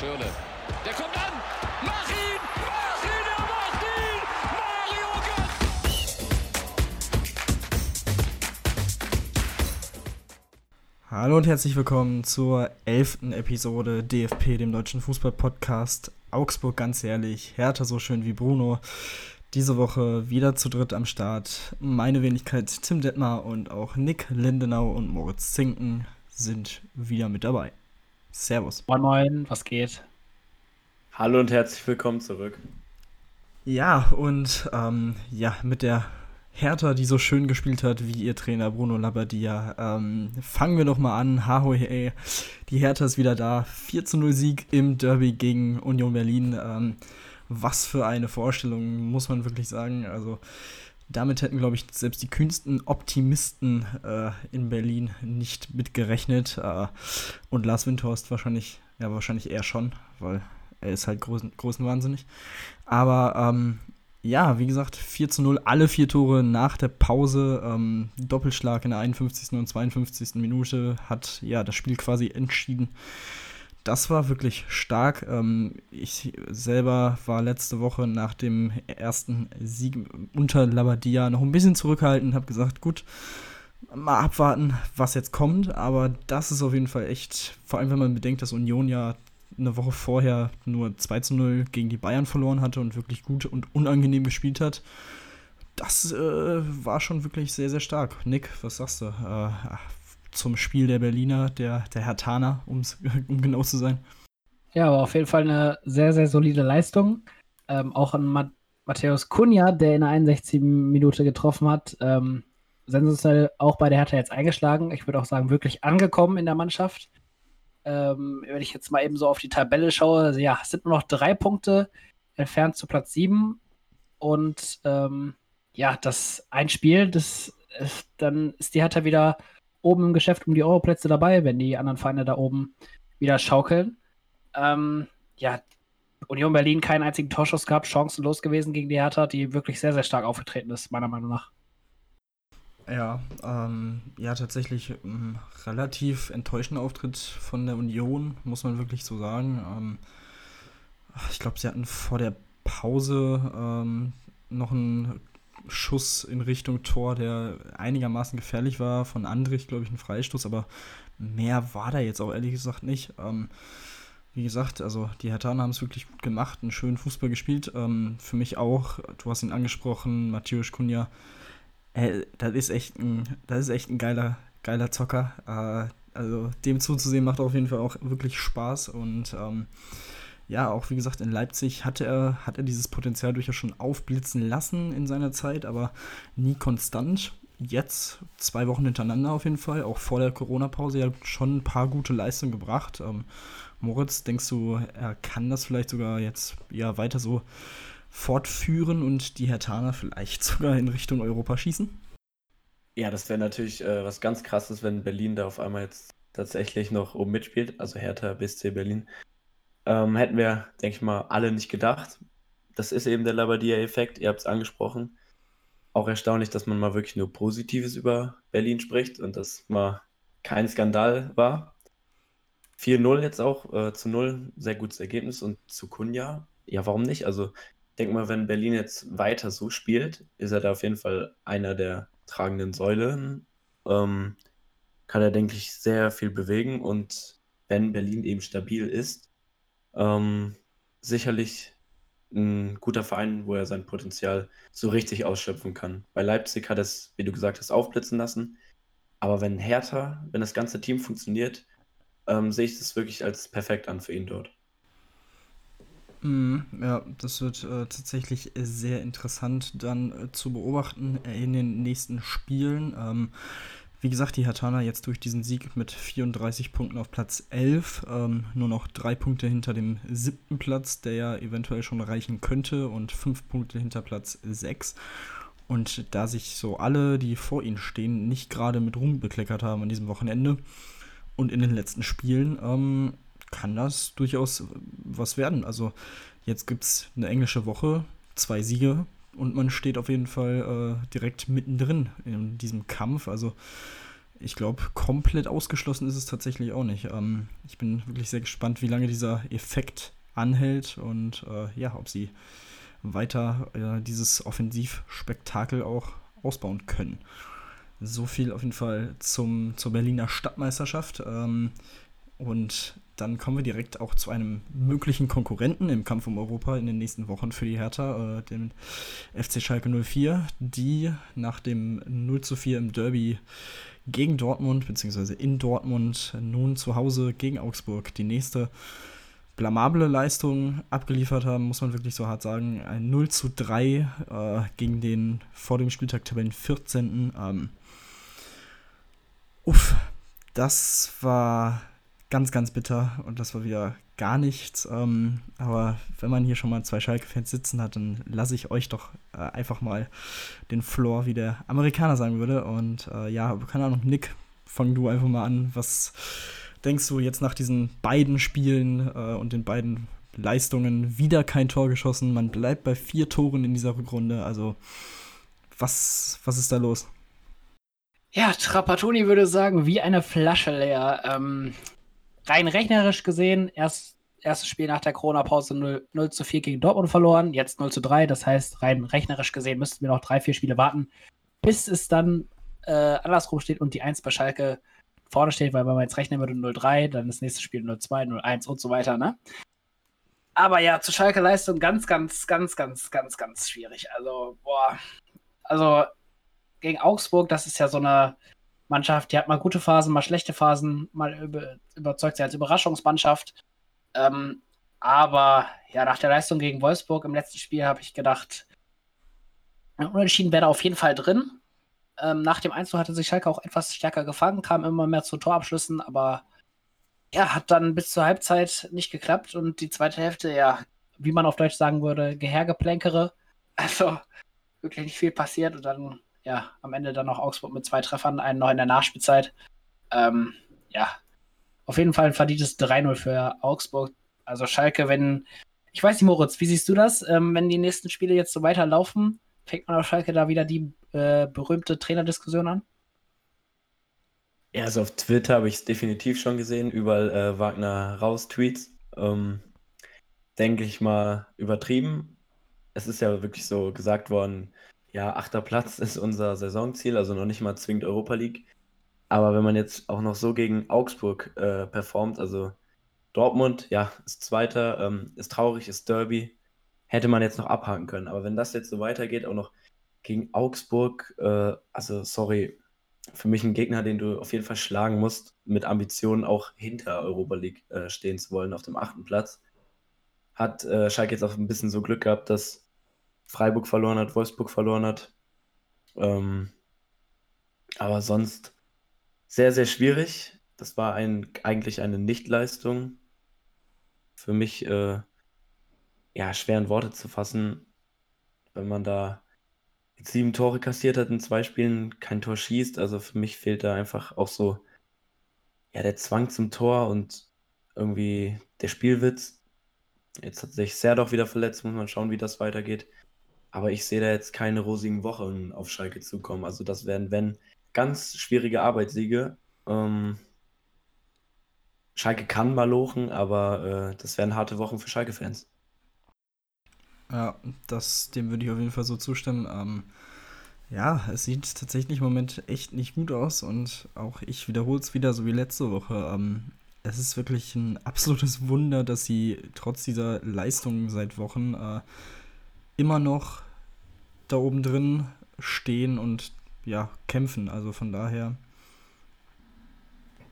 Schirle. Der kommt an! Mach ihn! Mach ihn! Er macht ihn! Mario Götze! Hallo und herzlich willkommen zur elften Episode DFP, dem deutschen Fußball-Podcast. Augsburg ganz ehrlich, Hertha so schön wie Bruno. Diese Woche wieder zu dritt am Start. Meine Wenigkeit Tim Detmar und auch Nick Lindenau und Moritz Zinken sind wieder mit dabei. Servus. Moin Moin, was geht? Hallo und herzlich willkommen zurück. Ja, und ähm, ja, mit der Hertha, die so schön gespielt hat wie ihr Trainer Bruno Labbadia, ähm, fangen wir doch mal an. Hahoe, die Hertha ist wieder da. 4 zu 0 Sieg im Derby gegen Union Berlin. Ähm, was für eine Vorstellung, muss man wirklich sagen. Also damit hätten, glaube ich, selbst die kühnsten Optimisten äh, in Berlin nicht mitgerechnet. Äh, und Lars Windhorst wahrscheinlich, ja, wahrscheinlich eher schon, weil er ist halt großen, großen wahnsinnig. Aber ähm, ja, wie gesagt, 4 zu 0, alle vier Tore nach der Pause. Ähm, Doppelschlag in der 51. und 52. Minute hat ja das Spiel quasi entschieden das war wirklich stark. Ähm, ich selber war letzte Woche nach dem ersten Sieg unter Labadia noch ein bisschen zurückhaltend, habe gesagt, gut, mal abwarten, was jetzt kommt. Aber das ist auf jeden Fall echt, vor allem wenn man bedenkt, dass Union ja eine Woche vorher nur 2 zu 0 gegen die Bayern verloren hatte und wirklich gut und unangenehm gespielt hat. Das äh, war schon wirklich sehr, sehr stark. Nick, was sagst du? Äh, zum Spiel der Berliner, der, der Herr Tana, um genau zu sein. Ja, aber auf jeden Fall eine sehr, sehr solide Leistung. Ähm, auch an Ma Matthäus Kunja, der in der 61. Minute getroffen hat. Ähm, sensationell auch bei der Hertha jetzt eingeschlagen. Ich würde auch sagen, wirklich angekommen in der Mannschaft. Ähm, wenn ich jetzt mal eben so auf die Tabelle schaue, also ja, es sind nur noch drei Punkte entfernt zu Platz 7. Und ähm, ja, das ein Spiel, das ist, dann ist die Hertha wieder oben im Geschäft um die Europlätze dabei, wenn die anderen Feinde da oben wieder schaukeln. Ähm, ja, Union Berlin keinen einzigen Torschuss gehabt, chancenlos gewesen gegen die Hertha, die wirklich sehr, sehr stark aufgetreten ist, meiner Meinung nach. Ja, ähm, ja, tatsächlich ähm, relativ enttäuschender Auftritt von der Union, muss man wirklich so sagen. Ähm, ich glaube, sie hatten vor der Pause ähm, noch einen Schuss in Richtung Tor, der einigermaßen gefährlich war. Von Andrich, glaube ich, ein Freistoß, aber mehr war da jetzt auch ehrlich gesagt nicht. Ähm, wie gesagt, also die Hertaner haben es wirklich gut gemacht, einen schönen Fußball gespielt. Ähm, für mich auch, du hast ihn angesprochen, Matthäus Kunja. Äh, das ist echt ein, das ist echt ein geiler, geiler Zocker. Äh, also dem zuzusehen macht auf jeden Fall auch wirklich Spaß und ähm, ja, auch wie gesagt, in Leipzig hatte er, hat er dieses Potenzial durchaus schon aufblitzen lassen in seiner Zeit, aber nie konstant. Jetzt zwei Wochen hintereinander auf jeden Fall, auch vor der Corona-Pause, ja schon ein paar gute Leistungen gebracht. Ähm, Moritz, denkst du, er kann das vielleicht sogar jetzt ja weiter so fortführen und die Hertaner vielleicht sogar in Richtung Europa schießen? Ja, das wäre natürlich äh, was ganz krasses, wenn Berlin da auf einmal jetzt tatsächlich noch oben mitspielt, also Hertha, BSC Berlin. Ähm, hätten wir, denke ich mal, alle nicht gedacht. Das ist eben der Labadia-Effekt, ihr habt es angesprochen. Auch erstaunlich, dass man mal wirklich nur Positives über Berlin spricht und das mal kein Skandal war. 4-0 jetzt auch, äh, zu 0, sehr gutes Ergebnis und zu Kunja, ja, warum nicht? Also, ich denke mal, wenn Berlin jetzt weiter so spielt, ist er da auf jeden Fall einer der tragenden Säulen. Ähm, kann er, denke ich, sehr viel bewegen und wenn Berlin eben stabil ist, ähm, sicherlich ein guter Verein, wo er sein Potenzial so richtig ausschöpfen kann. Bei Leipzig hat es, wie du gesagt hast, aufblitzen lassen. Aber wenn Hertha, wenn das ganze Team funktioniert, ähm, sehe ich das wirklich als perfekt an für ihn dort. Mm, ja, das wird äh, tatsächlich sehr interessant dann äh, zu beobachten in den nächsten Spielen. Ähm, wie gesagt, die Hatana jetzt durch diesen Sieg mit 34 Punkten auf Platz 11, ähm, nur noch drei Punkte hinter dem siebten Platz, der ja eventuell schon reichen könnte, und fünf Punkte hinter Platz 6. Und da sich so alle, die vor ihnen stehen, nicht gerade mit Ruhm bekleckert haben an diesem Wochenende und in den letzten Spielen, ähm, kann das durchaus was werden. Also jetzt gibt es eine englische Woche, zwei Siege, und man steht auf jeden Fall äh, direkt mittendrin in diesem Kampf. Also ich glaube, komplett ausgeschlossen ist es tatsächlich auch nicht. Ähm, ich bin wirklich sehr gespannt, wie lange dieser Effekt anhält und äh, ja, ob sie weiter äh, dieses Offensivspektakel auch ausbauen können. So viel auf jeden Fall zum, zur Berliner Stadtmeisterschaft. Ähm, und dann kommen wir direkt auch zu einem möglichen Konkurrenten im Kampf um Europa in den nächsten Wochen für die Hertha, äh, den FC Schalke 04, die nach dem 0 zu 4 im Derby gegen Dortmund, beziehungsweise in Dortmund, nun zu Hause gegen Augsburg die nächste blamable Leistung abgeliefert haben, muss man wirklich so hart sagen. Ein 0 zu 3 äh, gegen den vor dem Spieltag Tabellen 14. Ähm, uff, das war ganz, ganz bitter und das war wieder gar nichts. Ähm, aber wenn man hier schon mal zwei Schalke-Fans sitzen hat, dann lasse ich euch doch äh, einfach mal den Floor, wie der Amerikaner sagen würde. Und äh, ja, keine Ahnung, Nick, fang du einfach mal an. Was denkst du jetzt nach diesen beiden Spielen äh, und den beiden Leistungen wieder kein Tor geschossen? Man bleibt bei vier Toren in dieser Rückrunde. Also, was, was ist da los? Ja, Trapattoni würde sagen, wie eine Flasche leer. Ähm, rein rechnerisch gesehen, erst, erstes Spiel nach der Corona-Pause 0, 0 zu 4 gegen Dortmund verloren, jetzt 0 zu 3. Das heißt, rein rechnerisch gesehen müssten wir noch drei, vier Spiele warten, bis es dann äh, andersrum steht und die 1 bei Schalke vorne steht, weil wenn man jetzt rechnen würde 0-3, dann das nächste Spiel 0-2, 0-1 und so weiter, ne? Aber ja, zu Schalke Leistung ganz, ganz, ganz, ganz, ganz, ganz schwierig. Also, boah. Also, gegen Augsburg, das ist ja so eine Mannschaft, die hat mal gute Phasen, mal schlechte Phasen, mal über, überzeugt sie als Überraschungsmannschaft. Ähm, aber ja, nach der Leistung gegen Wolfsburg im letzten Spiel habe ich gedacht, Unentschieden wäre da auf jeden Fall drin. Ähm, nach dem 1 hatte sich Schalke auch etwas stärker gefangen, kam immer mehr zu Torabschlüssen, aber ja, hat dann bis zur Halbzeit nicht geklappt und die zweite Hälfte, ja, wie man auf Deutsch sagen würde, Gehergeplänkere. Also wirklich nicht viel passiert und dann ja, am Ende dann noch Augsburg mit zwei Treffern, einen noch in der Nachspielzeit. Ähm, ja, auf jeden Fall ein verdientes 3-0 für Augsburg. Also Schalke, wenn, ich weiß nicht, Moritz, wie siehst du das? Ähm, wenn die nächsten Spiele jetzt so weiterlaufen, fängt man auf Schalke da wieder die äh, berühmte Trainerdiskussion an? Ja, also auf Twitter habe ich es definitiv schon gesehen, überall äh, Wagner raus Tweets. Ähm, denke ich mal übertrieben. Es ist ja wirklich so gesagt worden, ja, achter Platz ist unser Saisonziel, also noch nicht mal zwingend Europa League. Aber wenn man jetzt auch noch so gegen Augsburg äh, performt, also Dortmund, ja, ist Zweiter, ähm, ist traurig, ist Derby, hätte man jetzt noch abhaken können. Aber wenn das jetzt so weitergeht, auch noch gegen Augsburg, äh, also sorry, für mich ein Gegner, den du auf jeden Fall schlagen musst, mit Ambitionen auch hinter Europa League äh, stehen zu wollen, auf dem achten Platz. Hat äh, Schalke jetzt auch ein bisschen so Glück gehabt, dass Freiburg verloren hat, Wolfsburg verloren hat. Ähm, aber sonst sehr, sehr schwierig. Das war ein, eigentlich eine Nichtleistung. Für mich äh, ja, schwer in Worte zu fassen, wenn man da sieben Tore kassiert hat in zwei Spielen, kein Tor schießt. Also für mich fehlt da einfach auch so ja, der Zwang zum Tor und irgendwie der Spielwitz. Jetzt hat sich sehr doch wieder verletzt, muss man schauen, wie das weitergeht. Aber ich sehe da jetzt keine rosigen Wochen auf Schalke zukommen. Also das werden, wenn, ganz schwierige Arbeitssiege. Ähm, Schalke kann mal lochen, aber äh, das werden harte Wochen für Schalke-Fans. Ja, das, dem würde ich auf jeden Fall so zustimmen. Ähm, ja, es sieht tatsächlich im Moment echt nicht gut aus und auch ich wiederhole es wieder, so wie letzte Woche. Ähm, es ist wirklich ein absolutes Wunder, dass sie trotz dieser Leistungen seit Wochen äh, immer noch da oben drin stehen und ja, kämpfen. Also von daher.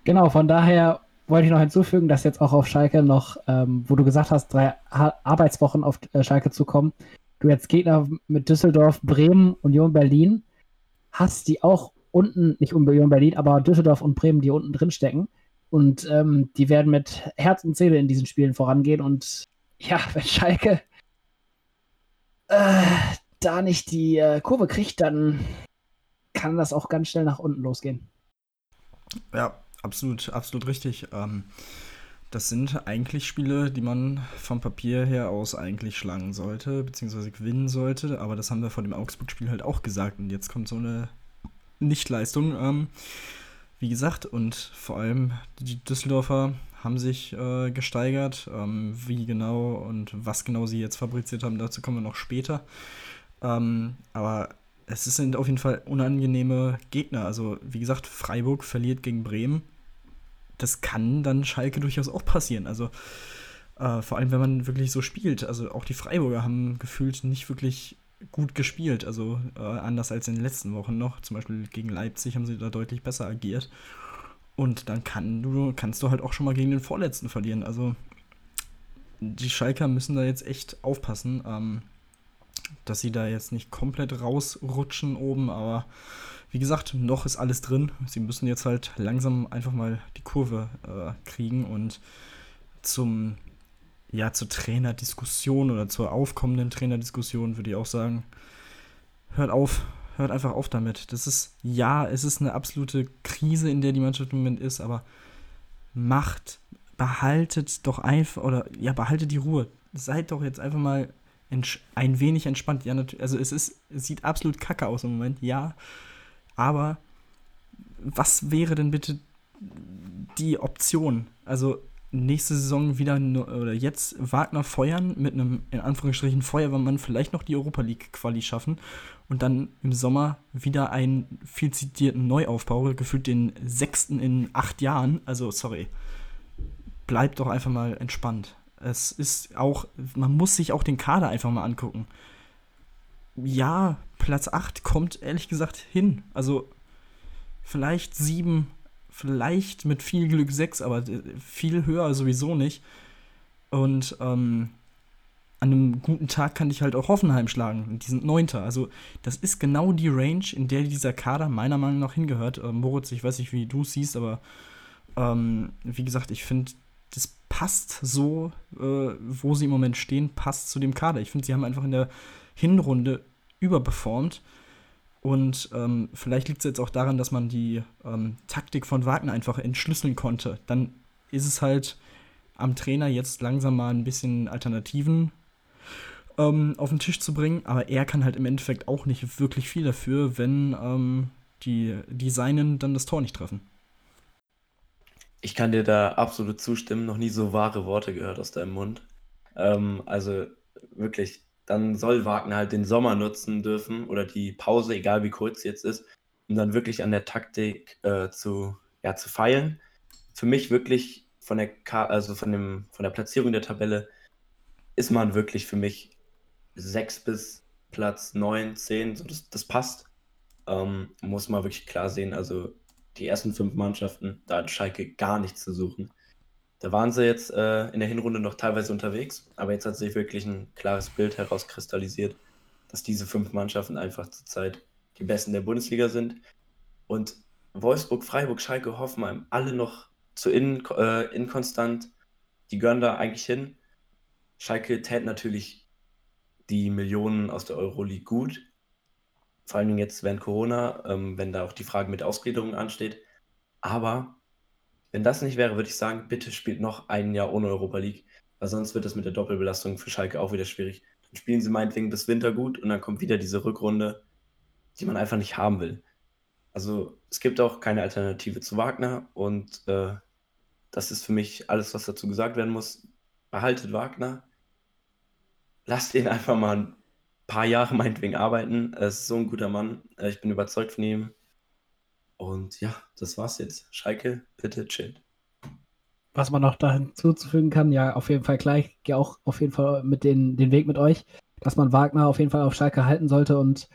Genau, von daher wollte ich noch hinzufügen, dass jetzt auch auf Schalke noch, ähm, wo du gesagt hast, drei Arbeitswochen auf äh, Schalke zu kommen, du jetzt Gegner mit Düsseldorf, Bremen, Union Berlin hast, die auch unten, nicht Union Berlin, aber Düsseldorf und Bremen, die unten drin stecken. Und ähm, die werden mit Herz und Seele in diesen Spielen vorangehen. Und ja, wenn Schalke äh, da nicht die äh, Kurve kriegt, dann kann das auch ganz schnell nach unten losgehen. Ja, absolut, absolut richtig. Ähm, das sind eigentlich Spiele, die man vom Papier her aus eigentlich schlagen sollte, beziehungsweise gewinnen sollte. Aber das haben wir vor dem Augsburg-Spiel halt auch gesagt. Und jetzt kommt so eine Nichtleistung. Ähm, wie gesagt, und vor allem die Düsseldorfer haben sich äh, gesteigert. Ähm, wie genau und was genau sie jetzt fabriziert haben, dazu kommen wir noch später. Ähm, aber es sind auf jeden Fall unangenehme Gegner. Also, wie gesagt, Freiburg verliert gegen Bremen. Das kann dann Schalke durchaus auch passieren. Also, äh, vor allem, wenn man wirklich so spielt. Also, auch die Freiburger haben gefühlt nicht wirklich gut gespielt. Also, äh, anders als in den letzten Wochen noch. Zum Beispiel gegen Leipzig haben sie da deutlich besser agiert. Und dann kann du, kannst du halt auch schon mal gegen den Vorletzten verlieren. Also, die Schalker müssen da jetzt echt aufpassen. Ähm, dass sie da jetzt nicht komplett rausrutschen oben, aber wie gesagt, noch ist alles drin. Sie müssen jetzt halt langsam einfach mal die Kurve äh, kriegen und zum ja zur Trainerdiskussion oder zur aufkommenden Trainerdiskussion würde ich auch sagen, hört auf, hört einfach auf damit. Das ist ja, es ist eine absolute Krise, in der die Mannschaft im Moment ist, aber macht, behaltet doch einfach oder ja, behaltet die Ruhe. Seid doch jetzt einfach mal ein wenig entspannt. Ja, also es ist, es sieht absolut kacke aus im Moment, ja. Aber was wäre denn bitte die Option? Also nächste Saison wieder oder jetzt Wagner feuern mit einem in Anführungsstrichen Feuerwehrmann vielleicht noch die Europa League Quali schaffen und dann im Sommer wieder einen viel zitierten Neuaufbau, gefühlt den sechsten in acht Jahren. Also sorry, bleibt doch einfach mal entspannt. Es ist auch, man muss sich auch den Kader einfach mal angucken. Ja, Platz 8 kommt ehrlich gesagt hin. Also vielleicht 7, vielleicht mit viel Glück 6, aber viel höher sowieso nicht. Und ähm, an einem guten Tag kann ich halt auch Hoffenheim schlagen. Die sind Neunter. Also, das ist genau die Range, in der dieser Kader meiner Meinung nach hingehört. Äh, Moritz, ich weiß nicht, wie du es siehst, aber ähm, wie gesagt, ich finde, das passt so, äh, wo sie im Moment stehen, passt zu dem Kader. Ich finde, sie haben einfach in der Hinrunde überperformt. Und ähm, vielleicht liegt es jetzt auch daran, dass man die ähm, Taktik von Wagner einfach entschlüsseln konnte. Dann ist es halt am Trainer jetzt langsam mal ein bisschen Alternativen ähm, auf den Tisch zu bringen. Aber er kann halt im Endeffekt auch nicht wirklich viel dafür, wenn ähm, die, die Seinen dann das Tor nicht treffen. Ich kann dir da absolut zustimmen. Noch nie so wahre Worte gehört aus deinem Mund. Ähm, also wirklich, dann soll Wagner halt den Sommer nutzen dürfen oder die Pause, egal wie kurz jetzt ist, um dann wirklich an der Taktik äh, zu, ja, zu feilen. Für mich wirklich von der, also von, dem, von der Platzierung der Tabelle ist man wirklich für mich 6 bis Platz 9, 10, so das, das passt. Ähm, muss man wirklich klar sehen. Also die ersten fünf Mannschaften, da hat Schalke gar nichts zu suchen. Da waren sie jetzt äh, in der Hinrunde noch teilweise unterwegs, aber jetzt hat sich wirklich ein klares Bild herauskristallisiert, dass diese fünf Mannschaften einfach zurzeit die besten der Bundesliga sind. Und Wolfsburg, Freiburg, Schalke, Hoffenheim, alle noch zu in, äh, inkonstant. Die gehören da eigentlich hin. Schalke tät natürlich die Millionen aus der Euroleague gut, vor Dingen jetzt während Corona, ähm, wenn da auch die Frage mit Ausgliederung ansteht. Aber wenn das nicht wäre, würde ich sagen, bitte spielt noch ein Jahr ohne Europa League, weil sonst wird es mit der Doppelbelastung für Schalke auch wieder schwierig. Dann spielen sie meinetwegen bis Winter gut und dann kommt wieder diese Rückrunde, die man einfach nicht haben will. Also es gibt auch keine Alternative zu Wagner und äh, das ist für mich alles, was dazu gesagt werden muss. Behaltet Wagner, lasst ihn einfach mal ein paar Jahre meinetwegen arbeiten. Er ist so ein guter Mann. Äh, ich bin überzeugt von ihm. Und ja, das war's jetzt. Schalke, bitte chillt. Was man noch da hinzuzufügen kann, ja, auf jeden Fall gleich, gehe auch auf jeden Fall mit den, den Weg mit euch, dass man Wagner auf jeden Fall auf Schalke halten sollte und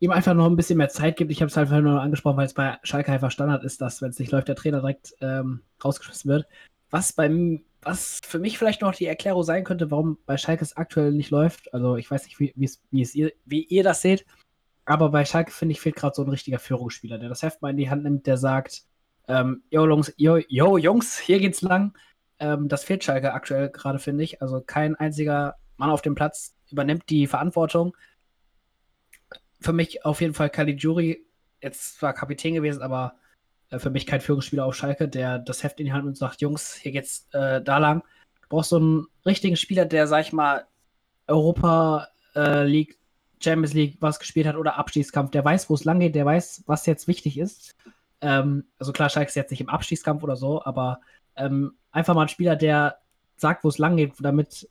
ihm einfach noch ein bisschen mehr Zeit gibt. Ich habe es halt nur angesprochen, weil es bei Schalke einfach Standard ist, dass, wenn es nicht läuft, der Trainer direkt ähm, rausgeschmissen wird. Was beim was für mich vielleicht noch die Erklärung sein könnte, warum bei Schalke es aktuell nicht läuft. Also ich weiß nicht, wie, wie, ihr, wie ihr das seht, aber bei Schalke finde ich fehlt gerade so ein richtiger Führungsspieler, der das Heft mal in die Hand nimmt, der sagt, ähm, yo, Jungs, yo, Jungs, hier geht's lang. Ähm, das fehlt Schalke aktuell gerade, finde ich. Also kein einziger Mann auf dem Platz übernimmt die Verantwortung. Für mich auf jeden Fall Caligiuri, jetzt zwar Kapitän gewesen, aber äh, für mich kein Führungsspieler auf Schalke, der das Heft in die Hand nimmt und sagt, Jungs, hier geht's äh, da lang. Du brauchst so einen richtigen Spieler, der, sag ich mal, Europa äh, League, Champions League was gespielt hat oder Abstiegskampf, der weiß, wo es lang geht, der weiß, was jetzt wichtig ist. Ähm, also klar, Schalke ist jetzt nicht im Abstiegskampf oder so, aber ähm, einfach mal ein Spieler, der sagt, wo es lang geht, damit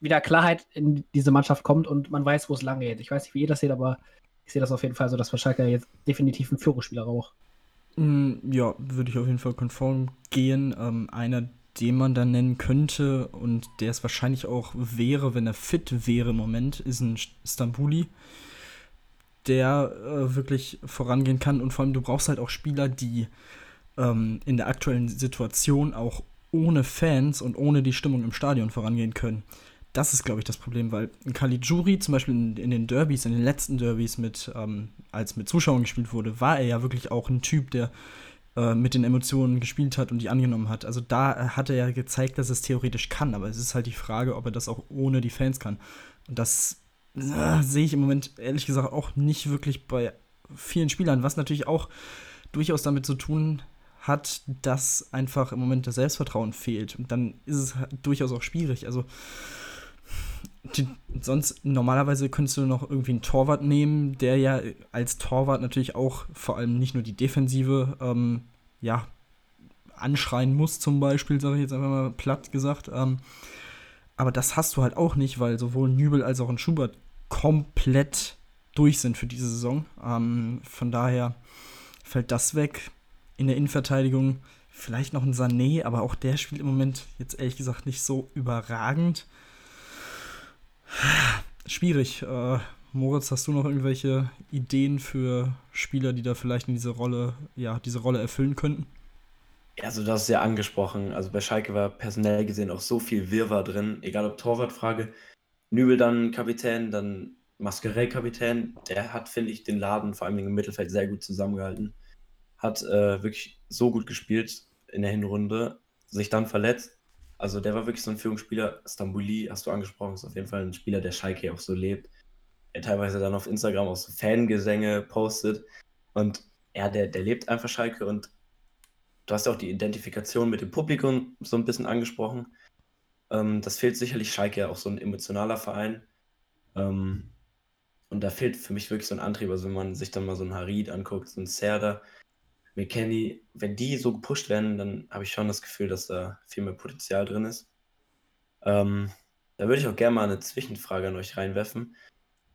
wieder Klarheit in diese Mannschaft kommt und man weiß, wo es lang geht. Ich weiß nicht, wie ihr das seht, aber ich sehe das auf jeden Fall so, dass für Schalke jetzt definitiv ein Führungsspieler braucht. Mm, ja, würde ich auf jeden Fall konform gehen. Ähm, einer, den man da nennen könnte und der es wahrscheinlich auch wäre, wenn er fit wäre im Moment, ist ein Stambuli, der äh, wirklich vorangehen kann. Und vor allem, du brauchst halt auch Spieler, die ähm, in der aktuellen Situation auch ohne Fans und ohne die Stimmung im Stadion vorangehen können. Das ist, glaube ich, das Problem, weil Caligiuri zum Beispiel in, in, den Derbys, in den letzten Derbys, mit, ähm, als mit Zuschauern gespielt wurde, war er ja wirklich auch ein Typ, der äh, mit den Emotionen gespielt hat und die angenommen hat. Also da hat er ja gezeigt, dass es theoretisch kann, aber es ist halt die Frage, ob er das auch ohne die Fans kann. Und das äh, sehe ich im Moment ehrlich gesagt auch nicht wirklich bei vielen Spielern, was natürlich auch durchaus damit zu tun hat, dass einfach im Moment das Selbstvertrauen fehlt. Und dann ist es halt durchaus auch schwierig. Also die, sonst normalerweise könntest du noch irgendwie einen Torwart nehmen, der ja als Torwart natürlich auch vor allem nicht nur die Defensive ähm, ja anschreien muss zum Beispiel, sage ich jetzt einfach mal platt gesagt. Ähm, aber das hast du halt auch nicht, weil sowohl Nübel als auch ein Schubert komplett durch sind für diese Saison. Ähm, von daher fällt das weg. In der Innenverteidigung vielleicht noch ein Sané, aber auch der spielt im Moment jetzt ehrlich gesagt nicht so überragend. Schwierig. Äh, Moritz, hast du noch irgendwelche Ideen für Spieler, die da vielleicht in diese Rolle, ja, diese Rolle erfüllen könnten? Also das ist ja angesprochen. Also bei Schalke war personell gesehen auch so viel Wirrwarr drin, egal ob Torwartfrage. Nübel dann Kapitän, dann Masquerey Kapitän. Der hat, finde ich, den Laden vor allem im Mittelfeld sehr gut zusammengehalten. Hat äh, wirklich so gut gespielt in der Hinrunde, sich dann verletzt, also der war wirklich so ein Führungsspieler. Stambouli hast du angesprochen, ist auf jeden Fall ein Spieler, der Schalke auch so lebt. Er teilweise dann auf Instagram auch so Fangesänge postet. Und ja, der, der lebt einfach Schalke und du hast ja auch die Identifikation mit dem Publikum so ein bisschen angesprochen. Ähm, das fehlt sicherlich Schalke auch so ein emotionaler Verein. Ähm, und da fehlt für mich wirklich so ein Antrieb. Also wenn man sich dann mal so einen Harid anguckt, so einen Serda, McKenny, wenn die so gepusht werden, dann habe ich schon das Gefühl, dass da viel mehr Potenzial drin ist. Ähm, da würde ich auch gerne mal eine Zwischenfrage an euch reinwerfen.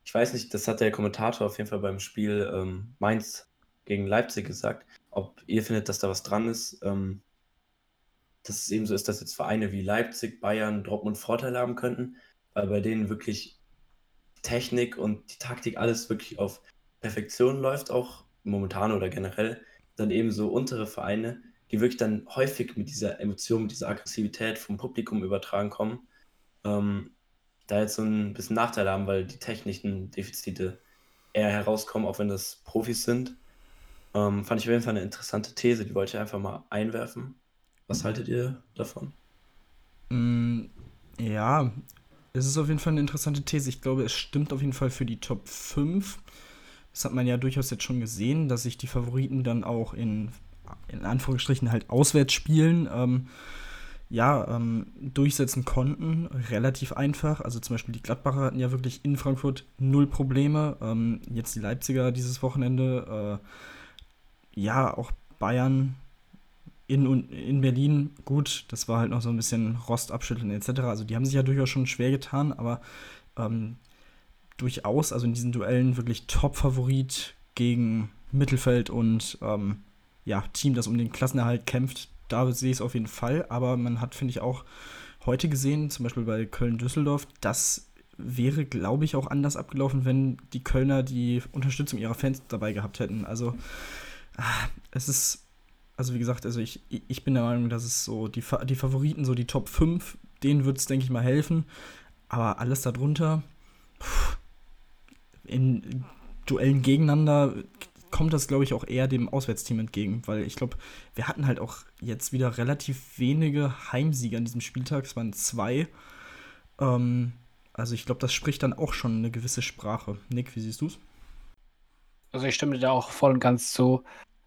Ich weiß nicht, das hat der Kommentator auf jeden Fall beim Spiel ähm, Mainz gegen Leipzig gesagt, ob ihr findet, dass da was dran ist. Ähm, dass es eben so ist, dass jetzt Vereine wie Leipzig, Bayern, Dortmund Vorteile haben könnten, weil bei denen wirklich Technik und die Taktik alles wirklich auf Perfektion läuft, auch momentan oder generell dann eben so untere Vereine, die wirklich dann häufig mit dieser Emotion, mit dieser Aggressivität vom Publikum übertragen kommen, ähm, da jetzt so ein bisschen Nachteil haben, weil die technischen Defizite eher herauskommen, auch wenn das Profis sind. Ähm, fand ich auf jeden Fall eine interessante These, die wollte ich einfach mal einwerfen. Was haltet ihr davon? Mm, ja, es ist auf jeden Fall eine interessante These. Ich glaube, es stimmt auf jeden Fall für die Top 5. Das hat man ja durchaus jetzt schon gesehen, dass sich die Favoriten dann auch in, in Anführungsstrichen halt auswärts spielen. Ähm, ja, ähm, durchsetzen konnten. Relativ einfach. Also zum Beispiel die Gladbacher hatten ja wirklich in Frankfurt null Probleme. Ähm, jetzt die Leipziger dieses Wochenende. Äh, ja, auch Bayern in, in Berlin, gut, das war halt noch so ein bisschen Rost abschütteln etc. Also die haben sich ja durchaus schon schwer getan, aber ähm, durchaus, also in diesen Duellen wirklich Top-Favorit gegen Mittelfeld und ähm, ja, Team, das um den Klassenerhalt kämpft. Da sehe ich es auf jeden Fall, aber man hat, finde ich, auch heute gesehen, zum Beispiel bei Köln-Düsseldorf, das wäre, glaube ich, auch anders abgelaufen, wenn die Kölner die Unterstützung ihrer Fans dabei gehabt hätten. Also ah, es ist, also wie gesagt, also ich, ich bin der Meinung, dass es so die, die Favoriten, so die Top 5, denen wird es, denke ich mal, helfen. Aber alles darunter, pff, in Duellen gegeneinander kommt das, glaube ich, auch eher dem Auswärtsteam entgegen, weil ich glaube, wir hatten halt auch jetzt wieder relativ wenige Heimsieger an diesem Spieltag. Es waren zwei. Ähm, also ich glaube, das spricht dann auch schon eine gewisse Sprache. Nick, wie siehst du es? Also ich stimme dir auch voll und ganz zu.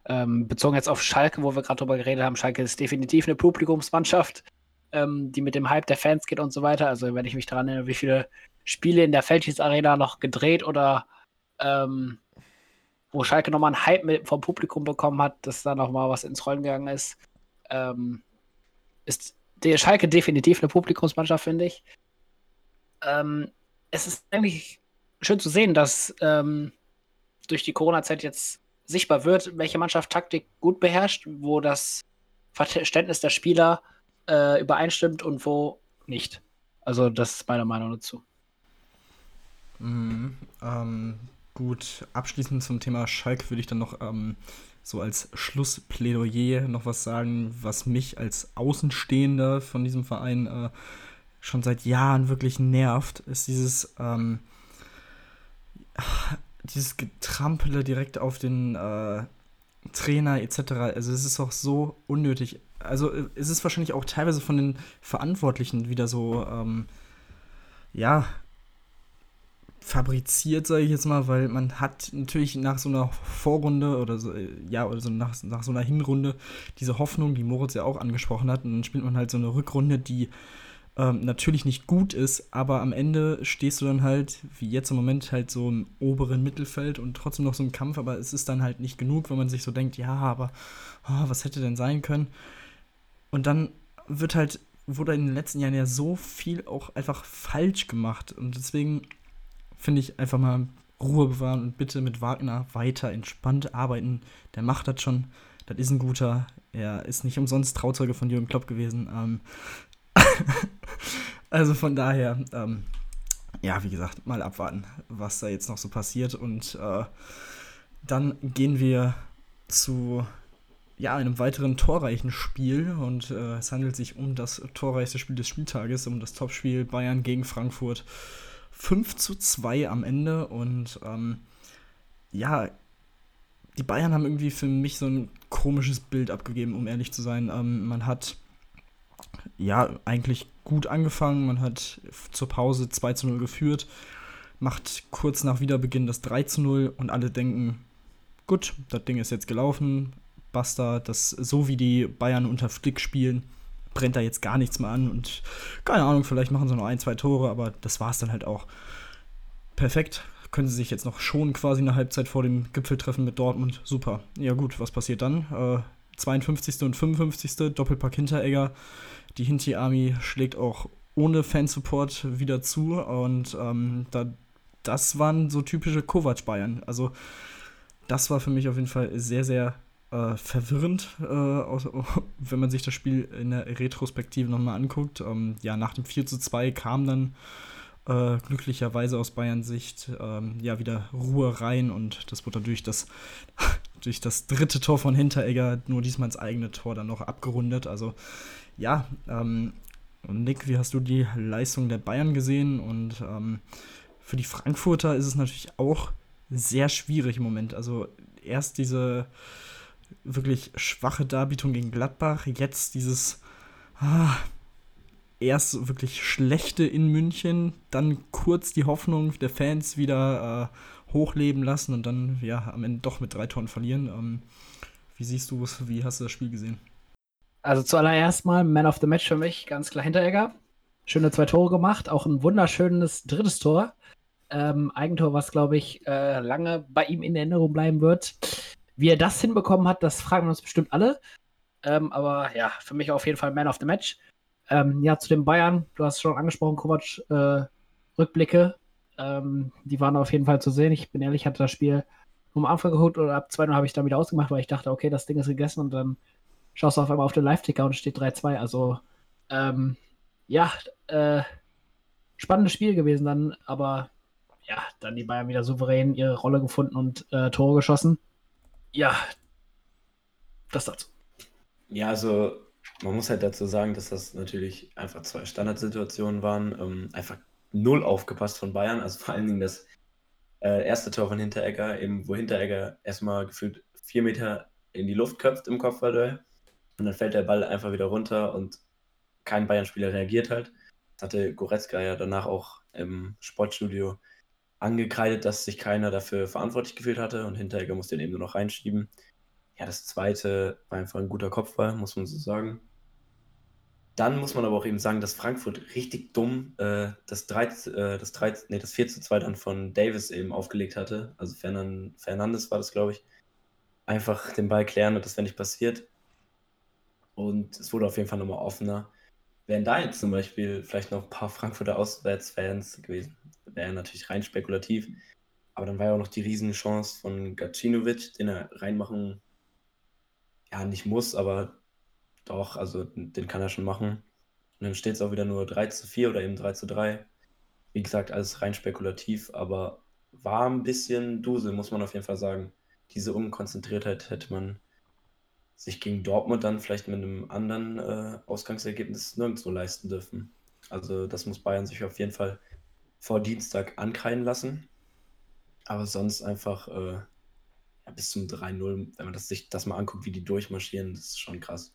Ähm, bezogen jetzt auf Schalke, wo wir gerade drüber geredet haben, Schalke ist definitiv eine Publikumsmannschaft, ähm, die mit dem Hype der Fans geht und so weiter. Also wenn ich mich daran erinnere, wie viele Spiele in der Feldschieß Arena noch gedreht oder ähm, wo Schalke nochmal einen Hype mit, vom Publikum bekommen hat, dass da nochmal was ins Rollen gegangen ist. Ähm, ist der Schalke definitiv eine Publikumsmannschaft, finde ich. Ähm, es ist eigentlich schön zu sehen, dass ähm, durch die Corona-Zeit jetzt sichtbar wird, welche Mannschaft Taktik gut beherrscht, wo das Verständnis der Spieler äh, übereinstimmt und wo nicht. Also das ist meine Meinung dazu. Mhm, ähm, gut, abschließend zum Thema Schalke würde ich dann noch ähm, so als Schlussplädoyer noch was sagen, was mich als Außenstehender von diesem Verein äh, schon seit Jahren wirklich nervt, ist dieses, ähm, dieses Getrampele direkt auf den äh, Trainer etc. Also es ist auch so unnötig. Also äh, es ist wahrscheinlich auch teilweise von den Verantwortlichen wieder so, ähm, ja, fabriziert, sage ich jetzt mal, weil man hat natürlich nach so einer Vorrunde oder so, äh, ja, oder so nach, nach so einer Hinrunde diese Hoffnung, die Moritz ja auch angesprochen hat, und dann spielt man halt so eine Rückrunde, die ähm, natürlich nicht gut ist, aber am Ende stehst du dann halt, wie jetzt im Moment, halt so im oberen Mittelfeld und trotzdem noch so im Kampf, aber es ist dann halt nicht genug, wenn man sich so denkt, ja, aber oh, was hätte denn sein können? Und dann wird halt, wurde in den letzten Jahren ja so viel auch einfach falsch gemacht und deswegen finde ich einfach mal Ruhe bewahren und bitte mit Wagner weiter entspannt arbeiten. Der macht das schon. Das ist ein guter. Er ist nicht umsonst Trauzeuge von Jürgen Klopp gewesen. Ähm also von daher, ähm, ja, wie gesagt, mal abwarten, was da jetzt noch so passiert. Und äh, dann gehen wir zu ja, einem weiteren torreichen Spiel. Und äh, es handelt sich um das torreichste Spiel des Spieltages, um das Topspiel Bayern gegen Frankfurt. 5 zu 2 am Ende und ähm, ja, die Bayern haben irgendwie für mich so ein komisches Bild abgegeben, um ehrlich zu sein. Ähm, man hat ja eigentlich gut angefangen, man hat zur Pause 2 zu 0 geführt, macht kurz nach Wiederbeginn das 3 zu 0 und alle denken, gut, das Ding ist jetzt gelaufen, basta, das so wie die Bayern unter Flick spielen, brennt da jetzt gar nichts mehr an und keine Ahnung, vielleicht machen sie noch ein, zwei Tore, aber das war es dann halt auch. Perfekt. Können sie sich jetzt noch schon quasi eine Halbzeit vor dem Gipfeltreffen mit Dortmund. Super. Ja, gut, was passiert dann? Äh, 52. und 55. Doppelpack Hinteregger. Die Hinti-Army schlägt auch ohne Fansupport wieder zu und ähm, da, das waren so typische Kovac-Bayern. Also, das war für mich auf jeden Fall sehr, sehr äh, verwirrend, äh, aus, wenn man sich das Spiel in der Retrospektive nochmal anguckt. Ähm, ja, nach dem 4 zu 2 kam dann äh, glücklicherweise aus Bayerns Sicht ähm, ja wieder Ruhe rein und das wurde durch das, durch das dritte Tor von Hinteregger, nur diesmal ins eigene Tor dann noch abgerundet. Also ja, ähm, Nick, wie hast du die Leistung der Bayern gesehen? Und ähm, für die Frankfurter ist es natürlich auch sehr schwierig im Moment. Also erst diese wirklich schwache Darbietung gegen Gladbach, jetzt dieses ah, erst wirklich schlechte in München, dann kurz die Hoffnung der Fans wieder äh, hochleben lassen und dann ja am Ende doch mit drei Toren verlieren. Ähm, wie siehst du es? Wie hast du das Spiel gesehen? Also zuallererst mal Man of the Match für mich, ganz klar Hinteregger. Schöne zwei Tore gemacht, auch ein wunderschönes drittes Tor. Ähm, Eigentor, was glaube ich äh, lange bei ihm in Erinnerung bleiben wird. Wie er das hinbekommen hat, das fragen wir uns bestimmt alle. Ähm, aber ja, für mich auf jeden Fall Man of the Match. Ähm, ja, zu den Bayern, du hast schon angesprochen, Kovac, äh, Rückblicke, ähm, die waren auf jeden Fall zu sehen. Ich bin ehrlich, ich hatte das Spiel am Anfang geholt oder ab 2 habe ich wieder ausgemacht, weil ich dachte, okay, das Ding ist gegessen und dann schaust du auf einmal auf den Live-Ticker und steht 3-2. Also, ähm, ja, äh, spannendes Spiel gewesen dann, aber ja, dann die Bayern wieder souverän ihre Rolle gefunden und äh, Tore geschossen ja, das dazu. Ja, also man muss halt dazu sagen, dass das natürlich einfach zwei Standardsituationen waren. Ähm, einfach null aufgepasst von Bayern. Also vor allen Dingen das äh, erste Tor von Hinteregger, eben wo Hinteregger erstmal gefühlt vier Meter in die Luft köpft im Kopfballduell. Und dann fällt der Ball einfach wieder runter und kein Bayern-Spieler reagiert halt. Das hatte Goretzka ja danach auch im Sportstudio angekreidet, dass sich keiner dafür verantwortlich gefühlt hatte und Hinteregger musste den eben nur noch reinschieben. Ja, das zweite war einfach ein guter Kopfball, muss man so sagen. Dann muss man aber auch eben sagen, dass Frankfurt richtig dumm äh, das, 3, äh, das, 3, nee, das 4 zu 2 dann von Davis eben aufgelegt hatte. Also Fernan, Fernandes war das, glaube ich. Einfach den Ball klären und das wäre nicht passiert. Und es wurde auf jeden Fall nochmal offener. Wären da jetzt zum Beispiel vielleicht noch ein paar Frankfurter Auswärtsfans gewesen, wäre natürlich rein spekulativ. Aber dann war ja auch noch die Riesenchance von Gacinovic, den er reinmachen, ja, nicht muss, aber doch, also den kann er schon machen. Und dann steht es auch wieder nur 3 zu 4 oder eben 3 zu 3. Wie gesagt, alles rein spekulativ, aber war ein bisschen Dusel, muss man auf jeden Fall sagen. Diese Unkonzentriertheit hätte man sich gegen Dortmund dann vielleicht mit einem anderen äh, Ausgangsergebnis nirgendwo leisten dürfen. Also das muss Bayern sich auf jeden Fall vor Dienstag ankreiden lassen. Aber sonst einfach äh, ja, bis zum 3-0, wenn man das, sich das mal anguckt, wie die durchmarschieren, das ist schon krass.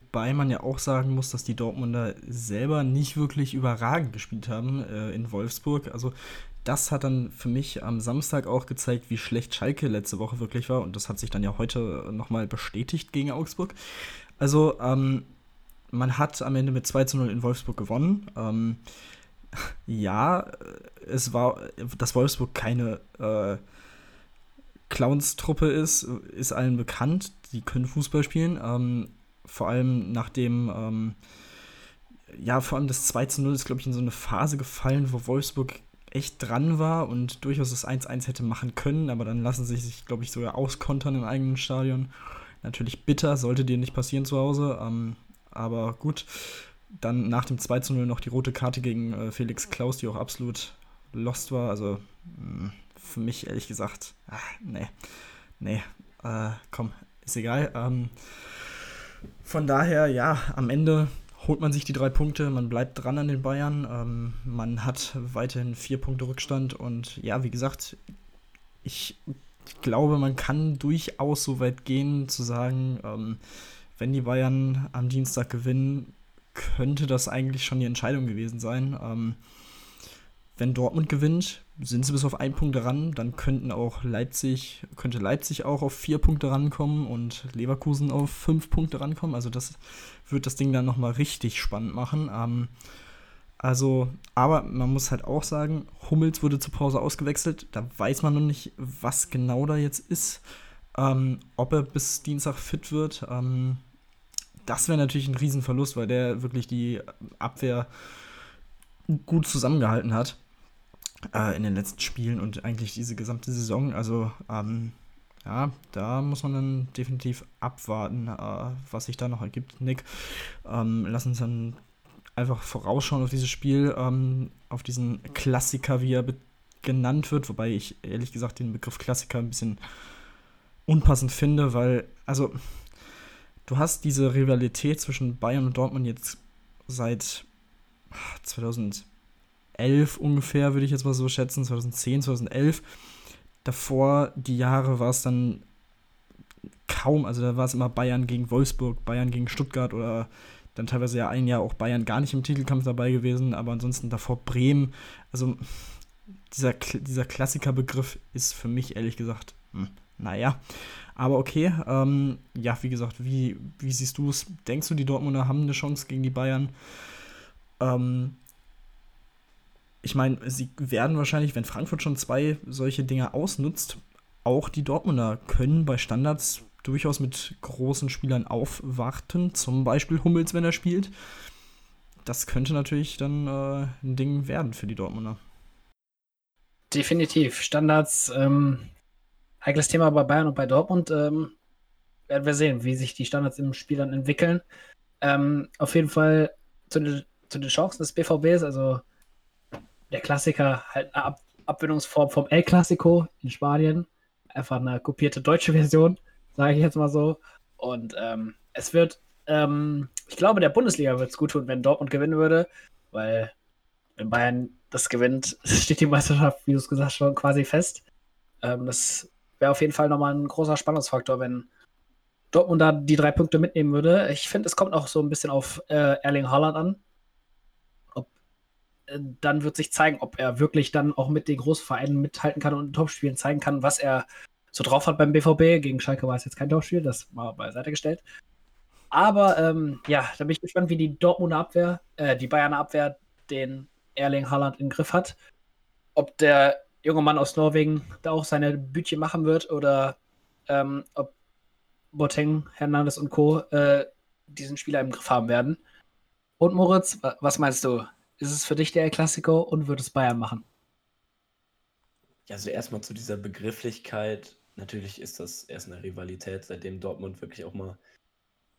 Wobei man ja auch sagen muss, dass die Dortmunder selber nicht wirklich überragend gespielt haben äh, in Wolfsburg. Also das hat dann für mich am Samstag auch gezeigt, wie schlecht Schalke letzte Woche wirklich war. Und das hat sich dann ja heute nochmal bestätigt gegen Augsburg. Also ähm, man hat am Ende mit 2 zu 0 in Wolfsburg gewonnen. Ähm, ja, es war, dass Wolfsburg keine äh, Clowns-Truppe ist, ist allen bekannt. Die können Fußball spielen. Ähm, vor allem nachdem, ähm, ja, vor allem das 2 zu 0 ist, glaube ich, in so eine Phase gefallen, wo Wolfsburg echt dran war und durchaus das 1-1 hätte machen können, aber dann lassen sie sich, glaube ich, sogar auskontern im eigenen Stadion. Natürlich bitter, sollte dir nicht passieren zu Hause, ähm, aber gut. Dann nach dem 2 zu 0 noch die rote Karte gegen äh, Felix Klaus, die auch absolut lost war. Also mh, hm, für mich ehrlich gesagt, ach, nee, nee, äh, komm, ist egal. Ähm, von daher, ja, am Ende holt man sich die drei Punkte, man bleibt dran an den Bayern, ähm, man hat weiterhin vier Punkte Rückstand und ja, wie gesagt, ich, ich glaube, man kann durchaus so weit gehen zu sagen, ähm, wenn die Bayern am Dienstag gewinnen, könnte das eigentlich schon die Entscheidung gewesen sein. Ähm, wenn Dortmund gewinnt, sind sie bis auf einen Punkt ran, dann könnten auch Leipzig, könnte Leipzig auch auf vier Punkte rankommen und Leverkusen auf fünf Punkte rankommen. Also das wird das Ding dann nochmal richtig spannend machen. Ähm, also, aber man muss halt auch sagen, Hummels wurde zur Pause ausgewechselt. Da weiß man noch nicht, was genau da jetzt ist. Ähm, ob er bis Dienstag fit wird. Ähm, das wäre natürlich ein Riesenverlust, weil der wirklich die Abwehr gut zusammengehalten hat äh, in den letzten Spielen und eigentlich diese gesamte Saison. Also ähm, ja, da muss man dann definitiv abwarten, äh, was sich da noch ergibt. Nick, ähm, lass uns dann einfach vorausschauen auf dieses Spiel, ähm, auf diesen Klassiker, wie er genannt wird, wobei ich ehrlich gesagt den Begriff Klassiker ein bisschen unpassend finde, weil, also, du hast diese Rivalität zwischen Bayern und Dortmund jetzt seit 2000 2011 ungefähr, würde ich jetzt mal so schätzen, 2010, 2011. Davor, die Jahre, war es dann kaum, also da war es immer Bayern gegen Wolfsburg, Bayern gegen Stuttgart oder dann teilweise ja ein Jahr auch Bayern gar nicht im Titelkampf dabei gewesen, aber ansonsten davor Bremen. Also dieser, dieser Klassikerbegriff ist für mich ehrlich gesagt, hm, naja. Aber okay, ähm, ja, wie gesagt, wie, wie siehst du es? Denkst du, die Dortmunder haben eine Chance gegen die Bayern? Ähm, ich meine, sie werden wahrscheinlich, wenn Frankfurt schon zwei solche Dinge ausnutzt, auch die Dortmunder können bei Standards durchaus mit großen Spielern aufwarten, zum Beispiel Hummels, wenn er spielt. Das könnte natürlich dann äh, ein Ding werden für die Dortmunder. Definitiv. Standards, ähm, heikles Thema bei Bayern und bei Dortmund. Ähm, werden wir sehen, wie sich die Standards im Spiel dann entwickeln. Ähm, auf jeden Fall zu, den, zu den Chancen des BVBs, also der Klassiker, halt eine Ab Abwendungsform vom El Clasico in Spanien. Einfach eine kopierte deutsche Version, sage ich jetzt mal so. Und ähm, es wird, ähm, ich glaube, der Bundesliga wird es gut tun, wenn Dortmund gewinnen würde, weil wenn Bayern das gewinnt, steht die Meisterschaft, wie du es gesagt hast, schon quasi fest. Ähm, das wäre auf jeden Fall nochmal ein großer Spannungsfaktor, wenn Dortmund da die drei Punkte mitnehmen würde. Ich finde, es kommt auch so ein bisschen auf äh, Erling Haaland an dann wird sich zeigen, ob er wirklich dann auch mit den Großvereinen mithalten kann und in Topspielen zeigen kann, was er so drauf hat beim BVB. Gegen Schalke war es jetzt kein Topspiel, das war beiseite gestellt. Aber ähm, ja, da bin ich gespannt, wie die Dortmunder Abwehr, äh, die Bayerner Abwehr den Erling Haaland im Griff hat. Ob der junge Mann aus Norwegen da auch seine Bütchen machen wird oder ähm, ob Boateng, Hernandez und Co. Äh, diesen Spieler im Griff haben werden. Und Moritz, was meinst du? Ist es für dich der Klassiko und wird es Bayern machen? Ja, also erstmal zu dieser Begrifflichkeit. Natürlich ist das erst eine Rivalität, seitdem Dortmund wirklich auch mal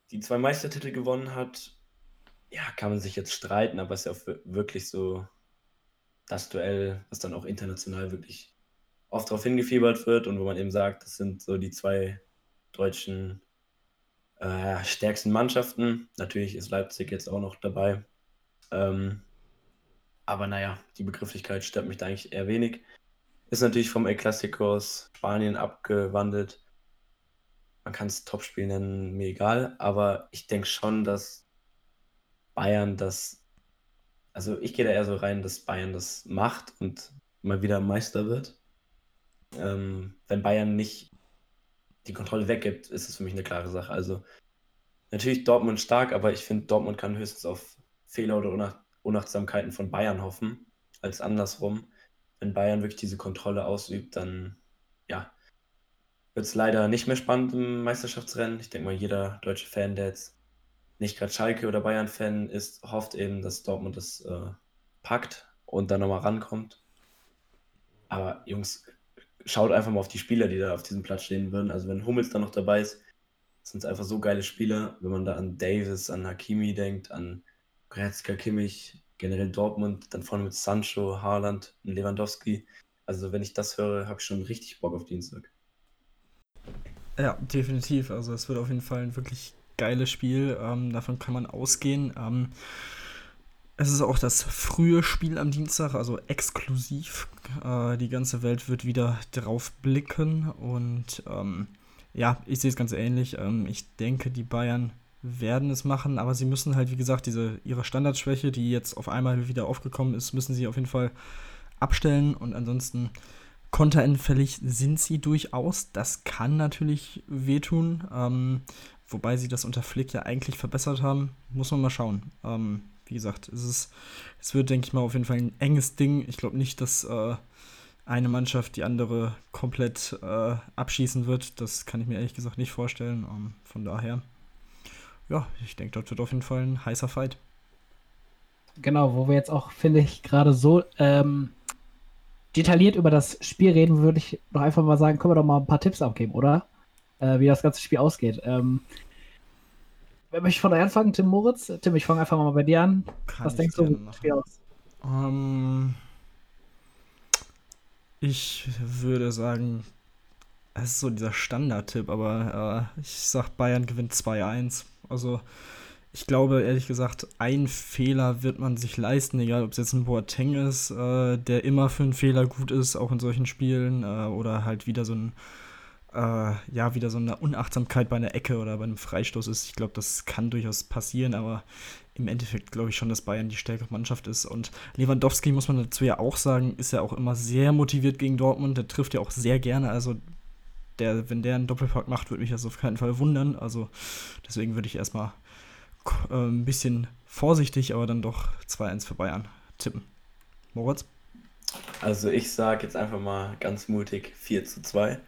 die zwei Meistertitel gewonnen hat. Ja, kann man sich jetzt streiten, aber es ist ja auch wirklich so das Duell, was dann auch international wirklich oft darauf hingefiebert wird und wo man eben sagt, das sind so die zwei deutschen äh, stärksten Mannschaften. Natürlich ist Leipzig jetzt auch noch dabei. Ähm, aber naja, die Begrifflichkeit stört mich da eigentlich eher wenig. Ist natürlich vom El Clasico aus Spanien abgewandelt. Man kann es Topspiel nennen, mir egal. Aber ich denke schon, dass Bayern das. Also ich gehe da eher so rein, dass Bayern das macht und mal wieder Meister wird. Ähm, wenn Bayern nicht die Kontrolle weggibt, ist es für mich eine klare Sache. Also natürlich Dortmund stark, aber ich finde, Dortmund kann höchstens auf Fehler oder Unach Unachtsamkeiten von Bayern hoffen, als andersrum. Wenn Bayern wirklich diese Kontrolle ausübt, dann ja, wird es leider nicht mehr spannend im Meisterschaftsrennen. Ich denke mal, jeder deutsche Fan, der jetzt nicht gerade Schalke oder Bayern-Fan ist, hofft eben, dass Dortmund das äh, packt und dann nochmal rankommt. Aber Jungs, schaut einfach mal auf die Spieler, die da auf diesem Platz stehen würden. Also wenn Hummels da noch dabei ist, sind es einfach so geile Spieler. Wenn man da an Davis, an Hakimi denkt, an Goretzka, Kimmich, generell Dortmund, dann vorne mit Sancho, Haaland und Lewandowski. Also wenn ich das höre, habe ich schon richtig Bock auf Dienstag. Ja, definitiv. Also es wird auf jeden Fall ein wirklich geiles Spiel. Ähm, davon kann man ausgehen. Ähm, es ist auch das frühe Spiel am Dienstag, also exklusiv. Äh, die ganze Welt wird wieder drauf blicken und ähm, ja, ich sehe es ganz ähnlich. Ähm, ich denke, die Bayern werden es machen, aber sie müssen halt, wie gesagt, diese ihre Standardschwäche, die jetzt auf einmal wieder aufgekommen ist, müssen sie auf jeden Fall abstellen und ansonsten konteranfällig sind sie durchaus. Das kann natürlich wehtun, ähm, wobei sie das unter Flick ja eigentlich verbessert haben. Muss man mal schauen. Ähm, wie gesagt, es, ist, es wird, denke ich mal, auf jeden Fall ein enges Ding. Ich glaube nicht, dass äh, eine Mannschaft die andere komplett äh, abschießen wird. Das kann ich mir ehrlich gesagt nicht vorstellen. Ähm, von daher, ja, ich denke, dort wird auf jeden Fall ein heißer Fight. Genau, wo wir jetzt auch, finde ich, gerade so ähm, detailliert über das Spiel reden, würde ich doch einfach mal sagen, können wir doch mal ein paar Tipps abgeben, oder? Äh, wie das ganze Spiel ausgeht. Ähm, Wer möchte von anfangen? Tim Moritz? Tim, ich fange einfach mal bei dir an. Kann Was denkst du, wie aus? Um, ähm, ich würde sagen, es ist so dieser Standardtipp, aber äh, ich sag, Bayern gewinnt 2-1. Also, ich glaube, ehrlich gesagt, ein Fehler wird man sich leisten, egal ob es jetzt ein Boateng ist, äh, der immer für einen Fehler gut ist, auch in solchen Spielen, äh, oder halt wieder so ein äh, ja, wieder so eine Unachtsamkeit bei einer Ecke oder bei einem Freistoß ist. Ich glaube, das kann durchaus passieren, aber im Endeffekt glaube ich schon, dass Bayern die stärkere Mannschaft ist. Und Lewandowski, muss man dazu ja auch sagen, ist ja auch immer sehr motiviert gegen Dortmund. Der trifft ja auch sehr gerne. Also, der, wenn der einen Doppelpack macht, würde mich das auf keinen Fall wundern. Also, deswegen würde ich erstmal äh, ein bisschen vorsichtig, aber dann doch 2-1 für Bayern tippen. Moritz? Also, ich sage jetzt einfach mal ganz mutig 4 zu 2.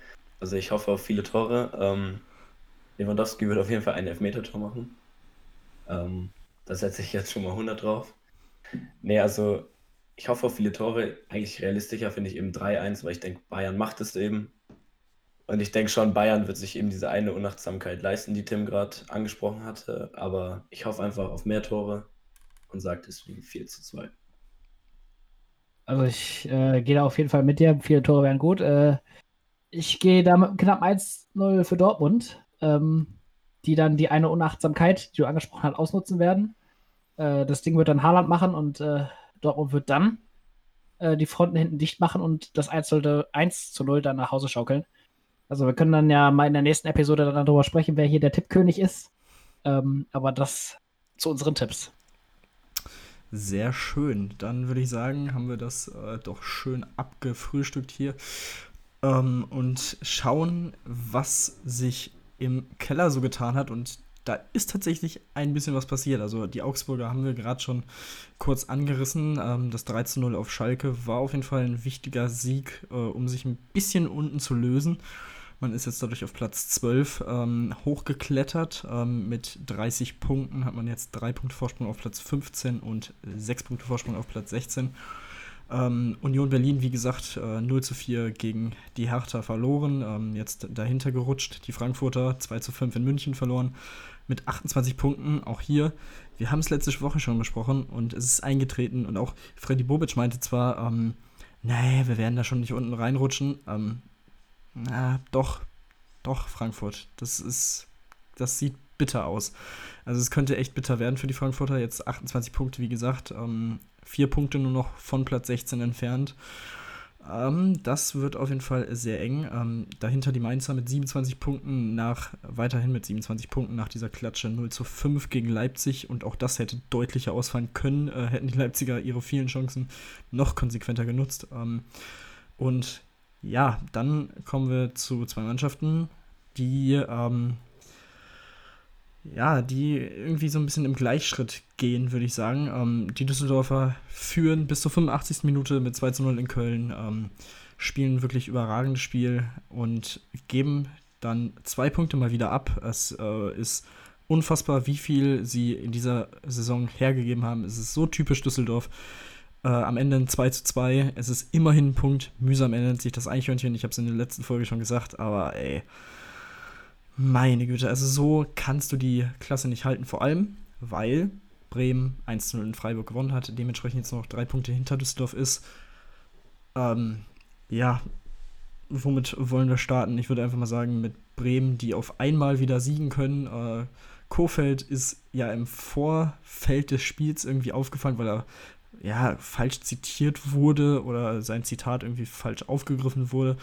Also ich hoffe auf viele Tore. Ähm, Lewandowski wird auf jeden Fall ein Elfmeter-Tor machen. Ähm, da setze ich jetzt schon mal 100 drauf. Nee, also ich hoffe auf viele Tore. Eigentlich realistischer finde ich eben 3-1, weil ich denke, Bayern macht es eben. Und ich denke schon, Bayern wird sich eben diese eine Unachtsamkeit leisten, die Tim gerade angesprochen hatte. Aber ich hoffe einfach auf mehr Tore und sage deswegen 4 zu 2. Also ich äh, gehe da auf jeden Fall mit dir. Viele Tore wären gut. Äh, ich gehe da mit knapp 1-0 für Dortmund, ähm, die dann die eine Unachtsamkeit, die du angesprochen hast, ausnutzen werden. Äh, das Ding wird dann Haaland machen und äh, Dortmund wird dann äh, die Fronten hinten dicht machen und das 1 zu 1 zu 0 dann nach Hause schaukeln. Also wir können dann ja mal in der nächsten Episode dann darüber sprechen, wer hier der Tippkönig ist. Ähm, aber das zu unseren Tipps. Sehr schön. Dann würde ich sagen, haben wir das äh, doch schön abgefrühstückt hier ähm, und schauen, was sich im Keller so getan hat. Und da ist tatsächlich ein bisschen was passiert. Also die Augsburger haben wir gerade schon kurz angerissen. Ähm, das 13-0 auf Schalke war auf jeden Fall ein wichtiger Sieg, äh, um sich ein bisschen unten zu lösen. Man ist jetzt dadurch auf Platz 12 ähm, hochgeklettert. Ähm, mit 30 Punkten hat man jetzt 3 Punkte Vorsprung auf Platz 15 und 6 Punkte Vorsprung auf Platz 16. Ähm, Union Berlin, wie gesagt, äh, 0 zu 4 gegen die Hertha verloren. Ähm, jetzt dahinter gerutscht. Die Frankfurter 2 zu 5 in München verloren. Mit 28 Punkten. Auch hier, wir haben es letzte Woche schon besprochen und es ist eingetreten. Und auch Freddy Bobic meinte zwar, ähm, nee, wir werden da schon nicht unten reinrutschen. Ähm, na, doch, doch, Frankfurt. Das ist, das sieht bitter aus. Also es könnte echt bitter werden für die Frankfurter. Jetzt 28 Punkte, wie gesagt. Ähm, vier Punkte nur noch von Platz 16 entfernt. Ähm, das wird auf jeden Fall sehr eng. Ähm, dahinter die Mainzer mit 27 Punkten nach, weiterhin mit 27 Punkten nach dieser Klatsche 0 zu 5 gegen Leipzig und auch das hätte deutlicher ausfallen können, äh, hätten die Leipziger ihre vielen Chancen noch konsequenter genutzt. Ähm, und ja, dann kommen wir zu zwei Mannschaften, die ähm, ja, die irgendwie so ein bisschen im Gleichschritt gehen, würde ich sagen. Ähm, die Düsseldorfer führen bis zur 85. Minute mit 2 zu 0 in Köln, ähm, spielen wirklich überragendes Spiel und geben dann zwei Punkte mal wieder ab. Es äh, ist unfassbar, wie viel sie in dieser Saison hergegeben haben. Es ist so typisch Düsseldorf. Äh, am Ende ein 2 zu 2. Es ist immerhin ein Punkt. Mühsam ändert sich das Eichhörnchen. Ich habe es in der letzten Folge schon gesagt, aber ey meine Güte, also so kannst du die Klasse nicht halten. Vor allem, weil Bremen 1-0 in Freiburg gewonnen hat, dementsprechend jetzt noch drei Punkte hinter Düsseldorf ist. Ähm, ja, womit wollen wir starten? Ich würde einfach mal sagen, mit Bremen, die auf einmal wieder siegen können. Äh, Kofeld ist ja im Vorfeld des Spiels irgendwie aufgefallen, weil er ja falsch zitiert wurde oder sein Zitat irgendwie falsch aufgegriffen wurde.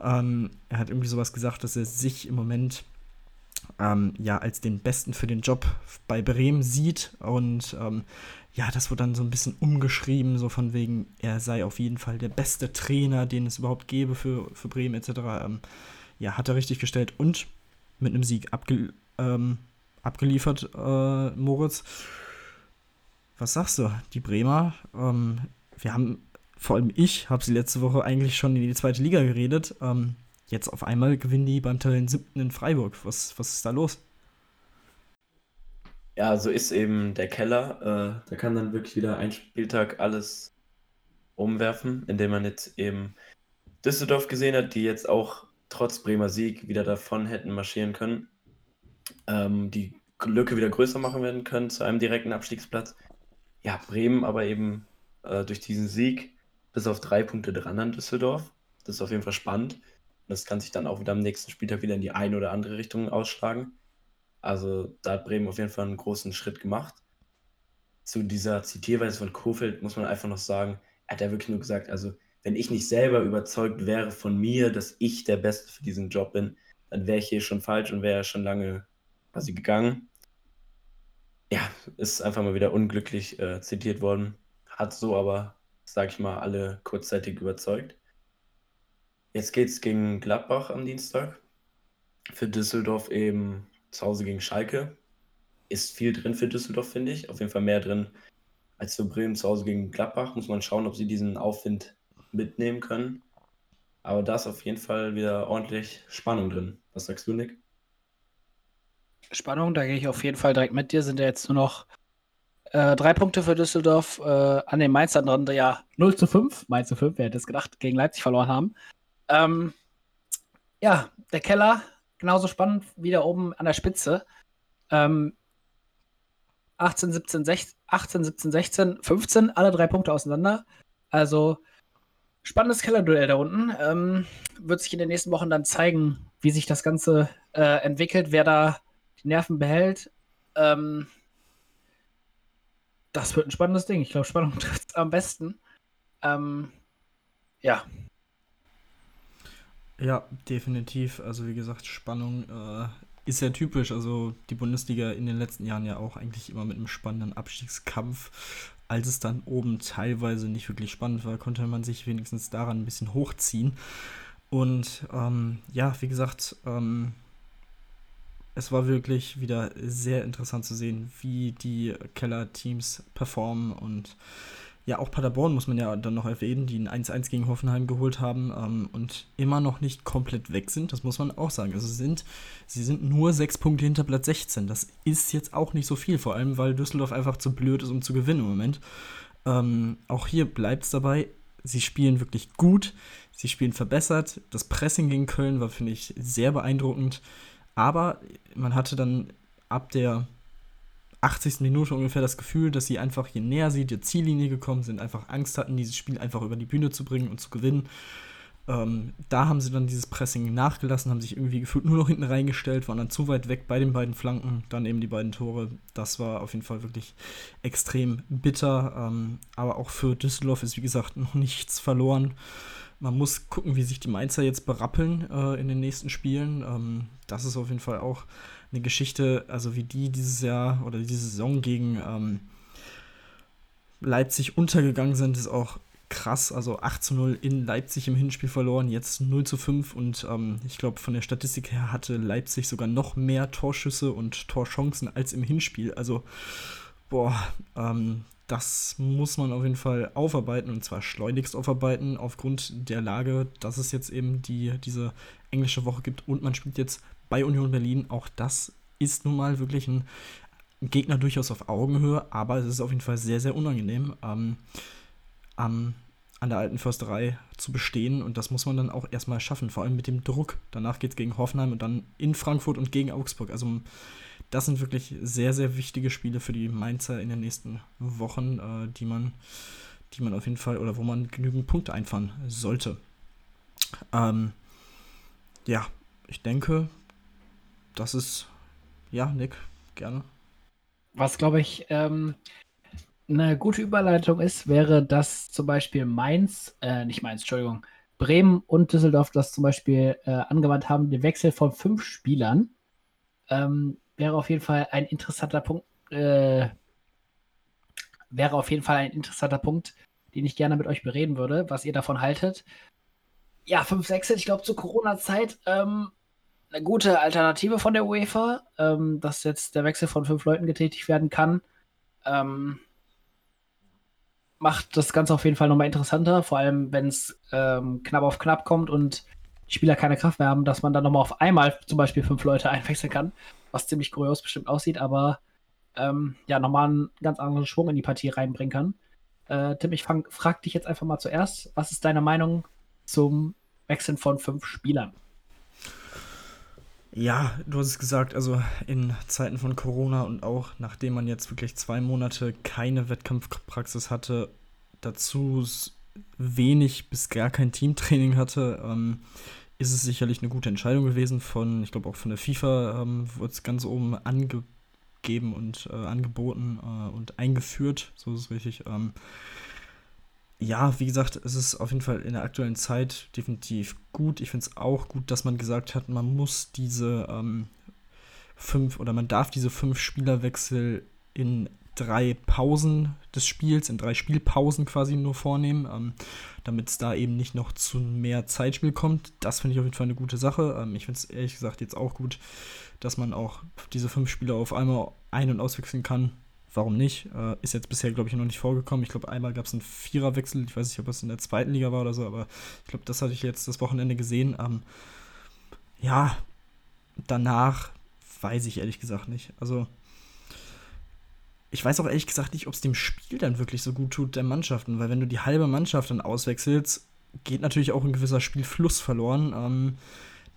Ähm, er hat irgendwie sowas gesagt, dass er sich im Moment ähm, ja als den Besten für den Job bei Bremen sieht. Und ähm, ja, das wurde dann so ein bisschen umgeschrieben, so von wegen, er sei auf jeden Fall der beste Trainer, den es überhaupt gäbe für, für Bremen etc. Ähm, ja, hat er richtig gestellt und mit einem Sieg abge ähm, abgeliefert, äh, Moritz. Was sagst du? Die Bremer, ähm, wir haben vor allem ich habe sie letzte Woche eigentlich schon in die zweite Liga geredet. Ähm, jetzt auf einmal gewinnen die beim Tabellen siebten in Freiburg. Was, was ist da los? Ja, so ist eben der Keller. Äh, da kann dann wirklich wieder ein Spieltag alles umwerfen, indem man jetzt eben Düsseldorf gesehen hat, die jetzt auch trotz Bremer Sieg wieder davon hätten marschieren können. Ähm, die Lücke wieder größer machen werden können zu einem direkten Abstiegsplatz. Ja, Bremen aber eben äh, durch diesen Sieg bis auf drei Punkte dran an Düsseldorf. Das ist auf jeden Fall spannend. Das kann sich dann auch wieder am nächsten Spieltag wieder in die eine oder andere Richtung ausschlagen. Also da hat Bremen auf jeden Fall einen großen Schritt gemacht. Zu dieser Zitierweise von Kofeld muss man einfach noch sagen, er hat ja wirklich nur gesagt, also wenn ich nicht selber überzeugt wäre von mir, dass ich der Beste für diesen Job bin, dann wäre ich hier schon falsch und wäre schon lange quasi gegangen. Ja, ist einfach mal wieder unglücklich äh, zitiert worden. Hat so aber sag ich mal, alle kurzzeitig überzeugt. Jetzt geht es gegen Gladbach am Dienstag. Für Düsseldorf eben zu Hause gegen Schalke. Ist viel drin für Düsseldorf, finde ich. Auf jeden Fall mehr drin als für Bremen zu Hause gegen Gladbach. Muss man schauen, ob sie diesen Aufwind mitnehmen können. Aber da ist auf jeden Fall wieder ordentlich Spannung drin. Was sagst du, Nick? Spannung, da gehe ich auf jeden Fall direkt mit dir. Sind ja jetzt nur noch äh, drei Punkte für Düsseldorf äh, an den Mainzern dran, ja 0 zu 5, Mainz zu 5, wer hätte es gedacht, gegen Leipzig verloren haben. Ähm, ja, der Keller, genauso spannend wie da oben an der Spitze. Ähm, 18, 17, 16, 18, 17, 16, 15, alle drei Punkte auseinander. Also spannendes Kellerduell da unten. Ähm, wird sich in den nächsten Wochen dann zeigen, wie sich das Ganze äh, entwickelt, wer da die Nerven behält. Ähm, das wird ein spannendes Ding. Ich glaube, Spannung trifft es am besten. Ähm, ja. Ja, definitiv. Also wie gesagt, Spannung äh, ist ja typisch. Also die Bundesliga in den letzten Jahren ja auch eigentlich immer mit einem spannenden Abstiegskampf. Als es dann oben teilweise nicht wirklich spannend war, konnte man sich wenigstens daran ein bisschen hochziehen. Und ähm, ja, wie gesagt, ähm, es war wirklich wieder sehr interessant zu sehen, wie die Keller-Teams performen und ja, auch Paderborn muss man ja dann noch erwähnen, die ein 1-1 gegen Hoffenheim geholt haben ähm, und immer noch nicht komplett weg sind. Das muss man auch sagen. Also sind, sie sind nur sechs Punkte hinter Platz 16. Das ist jetzt auch nicht so viel, vor allem weil Düsseldorf einfach zu blöd ist, um zu gewinnen im Moment. Ähm, auch hier bleibt es dabei. Sie spielen wirklich gut, sie spielen verbessert. Das Pressing gegen Köln war, finde ich, sehr beeindruckend. Aber man hatte dann ab der 80. Minute ungefähr das Gefühl, dass sie einfach, je näher sie der Ziellinie gekommen sind, einfach Angst hatten, dieses Spiel einfach über die Bühne zu bringen und zu gewinnen. Ähm, da haben sie dann dieses Pressing nachgelassen, haben sich irgendwie gefühlt nur noch hinten reingestellt, waren dann zu weit weg bei den beiden Flanken, dann eben die beiden Tore. Das war auf jeden Fall wirklich extrem bitter. Ähm, aber auch für Düsseldorf ist, wie gesagt, noch nichts verloren. Man muss gucken, wie sich die Mainzer jetzt berappeln äh, in den nächsten Spielen. Ähm, das ist auf jeden Fall auch eine Geschichte, also wie die dieses Jahr oder diese Saison gegen ähm, Leipzig untergegangen sind, ist auch krass. Also 8 zu 0 in Leipzig im Hinspiel verloren, jetzt 0 zu 5 und ähm, ich glaube, von der Statistik her hatte Leipzig sogar noch mehr Torschüsse und Torchancen als im Hinspiel. Also, boah, ähm, das muss man auf jeden Fall aufarbeiten und zwar schleunigst aufarbeiten aufgrund der Lage, dass es jetzt eben die, diese englische Woche gibt und man spielt jetzt bei Union Berlin. Auch das ist nun mal wirklich ein Gegner durchaus auf Augenhöhe, aber es ist auf jeden Fall sehr, sehr unangenehm, ähm, ähm, an der alten Försterei zu bestehen. Und das muss man dann auch erstmal schaffen, vor allem mit dem Druck. Danach geht es gegen Hoffenheim und dann in Frankfurt und gegen Augsburg. Also das sind wirklich sehr, sehr wichtige Spiele für die Mainzer in den nächsten Wochen, äh, die man, die man auf jeden Fall oder wo man genügend Punkte einfahren sollte. Ähm, ja, ich denke, das ist, ja, Nick, gerne. Was, glaube ich, ähm, eine gute Überleitung ist, wäre, dass zum Beispiel Mainz, äh, nicht Mainz, Entschuldigung, Bremen und Düsseldorf das zum Beispiel äh, angewandt haben, den Wechsel von fünf Spielern. Ähm, wäre auf jeden Fall ein interessanter Punkt, äh, wäre auf jeden Fall ein interessanter Punkt, den ich gerne mit euch bereden würde, was ihr davon haltet. Ja, fünf Wechsel, ich glaube, zur Corona-Zeit ähm, eine gute Alternative von der UEFA, ähm, dass jetzt der Wechsel von fünf Leuten getätigt werden kann. Ähm, macht das Ganze auf jeden Fall nochmal interessanter, vor allem wenn es ähm, knapp auf knapp kommt und Spieler keine Kraft mehr haben, dass man dann nochmal auf einmal zum Beispiel fünf Leute einwechseln kann, was ziemlich kurios bestimmt aussieht, aber ähm, ja, nochmal einen ganz anderen Schwung in die Partie reinbringen kann. Äh, Tim, ich fang, frag dich jetzt einfach mal zuerst, was ist deine Meinung zum Wechseln von fünf Spielern? Ja, du hast es gesagt, also in Zeiten von Corona und auch nachdem man jetzt wirklich zwei Monate keine Wettkampfpraxis hatte, dazu wenig bis gar kein Teamtraining hatte, ähm, ist es sicherlich eine gute Entscheidung gewesen von, ich glaube auch von der FIFA ähm, wurde es ganz oben angegeben und äh, angeboten äh, und eingeführt, so ist es richtig. Ähm, ja, wie gesagt, es ist auf jeden Fall in der aktuellen Zeit definitiv gut. Ich finde es auch gut, dass man gesagt hat, man muss diese ähm, fünf oder man darf diese fünf Spielerwechsel in drei Pausen des Spiels, in drei Spielpausen quasi nur vornehmen, ähm, damit es da eben nicht noch zu mehr Zeitspiel kommt. Das finde ich auf jeden Fall eine gute Sache. Ähm, ich finde es ehrlich gesagt jetzt auch gut, dass man auch diese fünf Spieler auf einmal ein- und auswechseln kann warum nicht? Äh, ist jetzt bisher, glaube ich, noch nicht vorgekommen. Ich glaube, einmal gab es einen Viererwechsel. Ich weiß nicht, ob es in der zweiten Liga war oder so, aber ich glaube, das hatte ich jetzt das Wochenende gesehen. Ähm, ja, danach weiß ich ehrlich gesagt nicht. Also, ich weiß auch ehrlich gesagt nicht, ob es dem Spiel dann wirklich so gut tut, der Mannschaften, weil wenn du die halbe Mannschaft dann auswechselst, geht natürlich auch ein gewisser Spielfluss verloren. Ähm,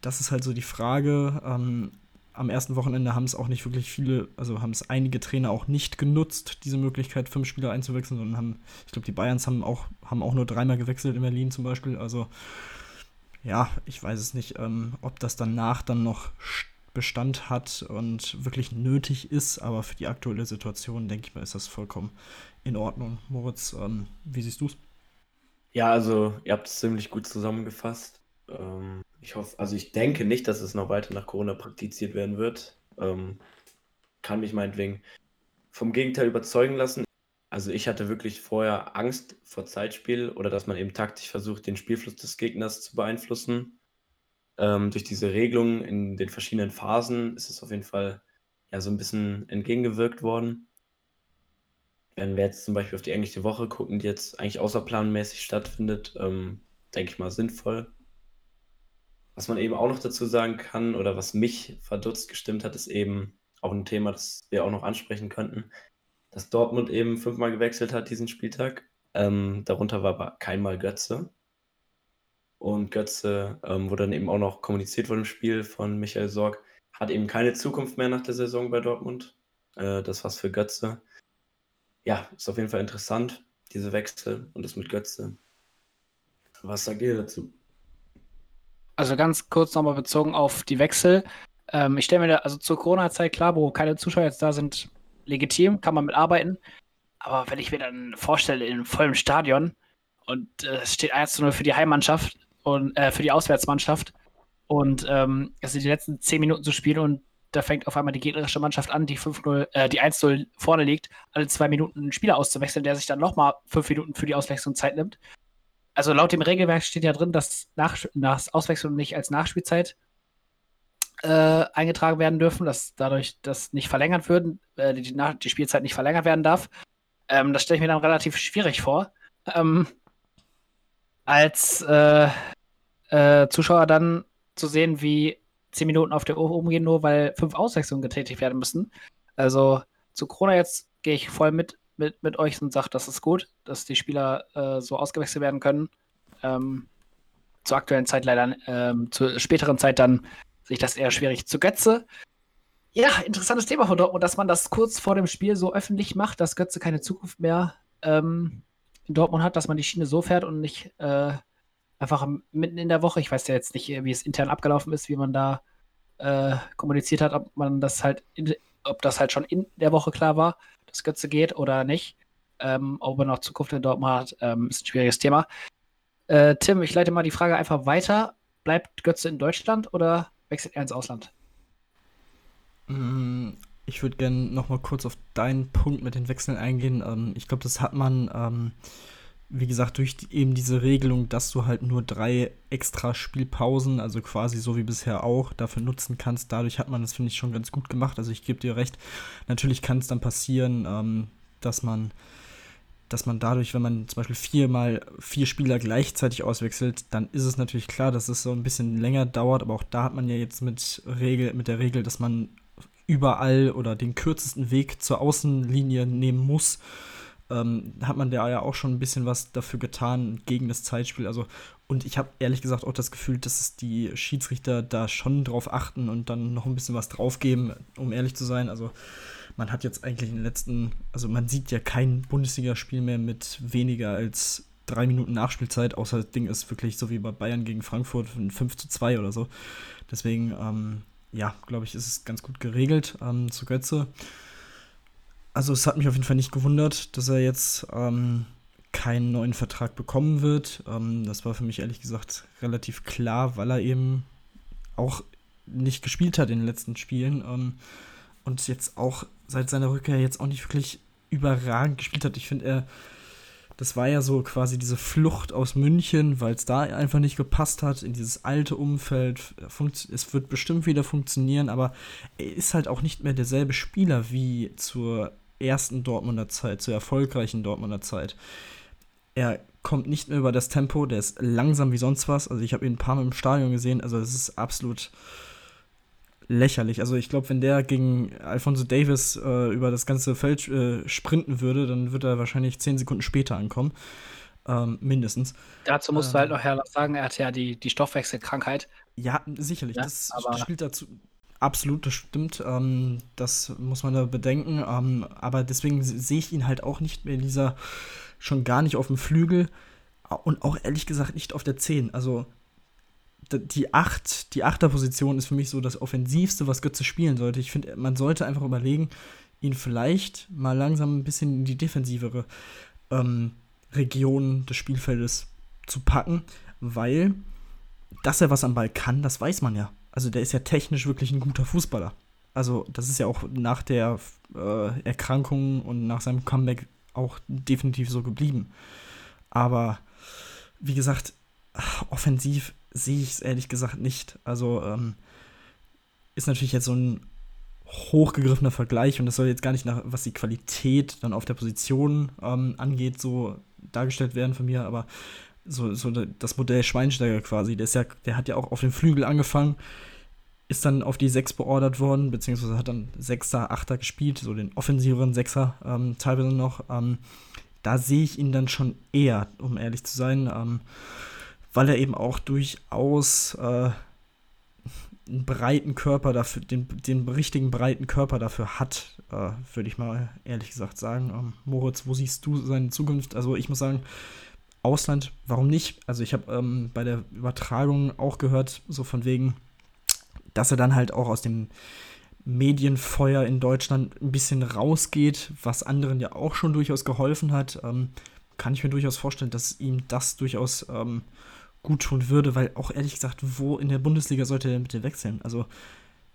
das ist halt so die Frage. Ähm, am ersten Wochenende haben es auch nicht wirklich viele, also haben es einige Trainer auch nicht genutzt, diese Möglichkeit, fünf Spieler einzuwechseln, sondern haben, ich glaube, die Bayerns haben auch, haben auch nur dreimal gewechselt in Berlin zum Beispiel. Also ja, ich weiß es nicht, ähm, ob das danach dann noch Bestand hat und wirklich nötig ist, aber für die aktuelle Situation, denke ich mal, ist das vollkommen in Ordnung. Moritz, ähm, wie siehst du es? Ja, also ihr habt es ziemlich gut zusammengefasst. Ähm, ich hoffe, also ich denke nicht, dass es noch weiter nach Corona praktiziert werden wird. Ähm, kann mich meinetwegen vom Gegenteil überzeugen lassen. Also ich hatte wirklich vorher Angst vor Zeitspiel oder dass man eben taktisch versucht, den Spielfluss des Gegners zu beeinflussen. Ähm, durch diese Regelung in den verschiedenen Phasen ist es auf jeden Fall ja so ein bisschen entgegengewirkt worden. Wenn wir jetzt zum Beispiel auf die englische Woche gucken, die jetzt eigentlich außerplanmäßig stattfindet, ähm, denke ich mal sinnvoll. Was man eben auch noch dazu sagen kann oder was mich verdutzt gestimmt hat, ist eben auch ein Thema, das wir auch noch ansprechen könnten, dass Dortmund eben fünfmal gewechselt hat diesen Spieltag. Ähm, darunter war aber keinmal Götze. Und Götze ähm, wurde dann eben auch noch kommuniziert vor dem Spiel von Michael Sorg, hat eben keine Zukunft mehr nach der Saison bei Dortmund. Äh, das war's für Götze. Ja, ist auf jeden Fall interessant, diese Wechsel und das mit Götze. Was sagt ihr dazu? Also ganz kurz nochmal bezogen auf die Wechsel. Ähm, ich stelle mir da, also zur Corona-Zeit klar, wo keine Zuschauer jetzt da sind, legitim, kann man mitarbeiten. Aber wenn ich mir dann vorstelle, in vollen Stadion und äh, es steht 1 zu 0 für die Heimmannschaft und äh, für die Auswärtsmannschaft und ähm, sind die letzten 10 Minuten zu spielen und da fängt auf einmal die gegnerische Mannschaft an, die 5-0, äh, die 1-0 vorne liegt, alle zwei Minuten einen Spieler auszuwechseln, der sich dann nochmal fünf Minuten für die Auswechslung Zeit nimmt also laut dem Regelwerk steht ja drin, dass nach, nach Auswechslung nicht als Nachspielzeit äh, eingetragen werden dürfen, dass dadurch das nicht verlängert wird, äh, die, die, Spielzeit nicht verlängert werden darf. Ähm, das stelle ich mir dann relativ schwierig vor. Ähm, als äh, äh Zuschauer dann zu sehen, wie zehn Minuten auf der Uhr umgehen, nur weil fünf Auswechslungen getätigt werden müssen. Also zu Corona jetzt gehe ich voll mit mit, mit euch und sagt, das ist gut, dass die Spieler äh, so ausgewechselt werden können. Ähm, zur aktuellen Zeit leider, ähm, zur späteren Zeit dann sehe ich das eher schwierig. Zu Götze. Ja, interessantes Thema von Dortmund, dass man das kurz vor dem Spiel so öffentlich macht, dass Götze keine Zukunft mehr ähm, in Dortmund hat, dass man die Schiene so fährt und nicht äh, einfach mitten in der Woche. Ich weiß ja jetzt nicht, wie es intern abgelaufen ist, wie man da äh, kommuniziert hat, ob man das halt, in, ob das halt schon in der Woche klar war dass Götze geht oder nicht. Ähm, ob er noch Zukunft in Dortmund hat, ähm, ist ein schwieriges Thema. Äh, Tim, ich leite mal die Frage einfach weiter. Bleibt Götze in Deutschland oder wechselt er ins Ausland? Ich würde gerne noch mal kurz auf deinen Punkt mit den Wechseln eingehen. Ähm, ich glaube, das hat man ähm, wie gesagt, durch die, eben diese Regelung, dass du halt nur drei extra Spielpausen, also quasi so wie bisher auch, dafür nutzen kannst. Dadurch hat man das, finde ich, schon ganz gut gemacht. Also ich gebe dir recht. Natürlich kann es dann passieren, ähm, dass man dass man dadurch, wenn man zum Beispiel viermal vier Spieler gleichzeitig auswechselt, dann ist es natürlich klar, dass es so ein bisschen länger dauert, aber auch da hat man ja jetzt mit, Regel, mit der Regel, dass man überall oder den kürzesten Weg zur Außenlinie nehmen muss ähm, hat man da ja auch schon ein bisschen was dafür getan gegen das Zeitspiel. Also, und ich habe ehrlich gesagt auch das Gefühl, dass es die Schiedsrichter da schon drauf achten und dann noch ein bisschen was draufgeben, um ehrlich zu sein. Also, man hat jetzt eigentlich in den letzten, also man sieht ja kein Bundesligaspiel mehr mit weniger als drei Minuten Nachspielzeit, außer das Ding ist wirklich so wie bei Bayern gegen Frankfurt 5 zu 2 oder so. Deswegen, ähm, ja, glaube ich, ist es ganz gut geregelt ähm, zu Götze also es hat mich auf jeden Fall nicht gewundert, dass er jetzt ähm, keinen neuen Vertrag bekommen wird. Ähm, das war für mich ehrlich gesagt relativ klar, weil er eben auch nicht gespielt hat in den letzten Spielen ähm, und jetzt auch seit seiner Rückkehr jetzt auch nicht wirklich überragend gespielt hat. Ich finde, er, das war ja so quasi diese Flucht aus München, weil es da einfach nicht gepasst hat in dieses alte Umfeld. Es wird bestimmt wieder funktionieren, aber er ist halt auch nicht mehr derselbe Spieler wie zur ersten Dortmunder Zeit, zur erfolgreichen Dortmunder Zeit. Er kommt nicht mehr über das Tempo, der ist langsam wie sonst was. Also ich habe ihn ein paar Mal im Stadion gesehen, also es ist absolut lächerlich. Also ich glaube, wenn der gegen Alfonso Davis äh, über das ganze Feld äh, sprinten würde, dann wird er wahrscheinlich zehn Sekunden später ankommen. Ähm, mindestens. Dazu musst ähm, du halt ähm, noch sagen, er hat ja die, die Stoffwechselkrankheit. Ja, sicherlich. Ja, das spielt dazu, Absolut, das stimmt. Ähm, das muss man da bedenken. Ähm, aber deswegen sehe ich ihn halt auch nicht mehr in dieser, schon gar nicht auf dem Flügel und auch ehrlich gesagt nicht auf der 10. Also die 8, die 8er Position ist für mich so das Offensivste, was Götze spielen sollte. Ich finde, man sollte einfach überlegen, ihn vielleicht mal langsam ein bisschen in die defensivere ähm, Region des Spielfeldes zu packen, weil dass er was am Ball kann, das weiß man ja also der ist ja technisch wirklich ein guter Fußballer. Also das ist ja auch nach der äh, Erkrankung und nach seinem Comeback auch definitiv so geblieben. Aber wie gesagt, offensiv sehe ich es ehrlich gesagt nicht. Also ähm, ist natürlich jetzt so ein hochgegriffener Vergleich und das soll jetzt gar nicht nach, was die Qualität dann auf der Position ähm, angeht, so dargestellt werden von mir, aber so, so das Modell Schweinsteiger quasi, der, ist ja, der hat ja auch auf dem Flügel angefangen, ist dann auf die 6 beordert worden, beziehungsweise hat dann Sechser, Achter gespielt, so den offensiveren Sechser ähm, teilweise noch. Ähm, da sehe ich ihn dann schon eher, um ehrlich zu sein, ähm, weil er eben auch durchaus äh, einen breiten Körper dafür, den, den richtigen breiten Körper dafür hat, äh, würde ich mal ehrlich gesagt sagen. Ähm, Moritz, wo siehst du seine Zukunft? Also ich muss sagen, Ausland, warum nicht? Also ich habe ähm, bei der Übertragung auch gehört, so von wegen, dass er dann halt auch aus dem Medienfeuer in Deutschland ein bisschen rausgeht, was anderen ja auch schon durchaus geholfen hat. Ähm, kann ich mir durchaus vorstellen, dass ihm das durchaus ähm, gut tun würde, weil auch ehrlich gesagt, wo in der Bundesliga sollte er bitte wechseln? Also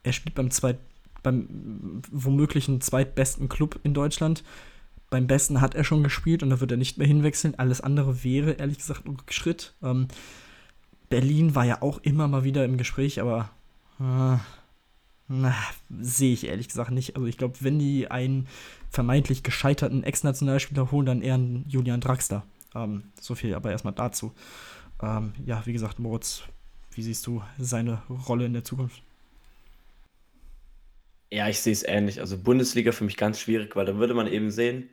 er spielt beim zweit, beim womöglichen zweitbesten Club in Deutschland. Beim besten hat er schon gespielt und da wird er nicht mehr hinwechseln. Alles andere wäre ehrlich gesagt ein Schritt. Ähm, Berlin war ja auch immer mal wieder im Gespräch, aber äh, sehe ich ehrlich gesagt nicht. Also ich glaube, wenn die einen vermeintlich gescheiterten Ex-Nationalspieler holen, dann eher einen Julian Draxler. Ähm, so viel aber erstmal dazu. Ähm, ja, wie gesagt, Moritz, wie siehst du seine Rolle in der Zukunft? Ja, ich sehe es ähnlich. Also Bundesliga für mich ganz schwierig, weil da würde man eben sehen,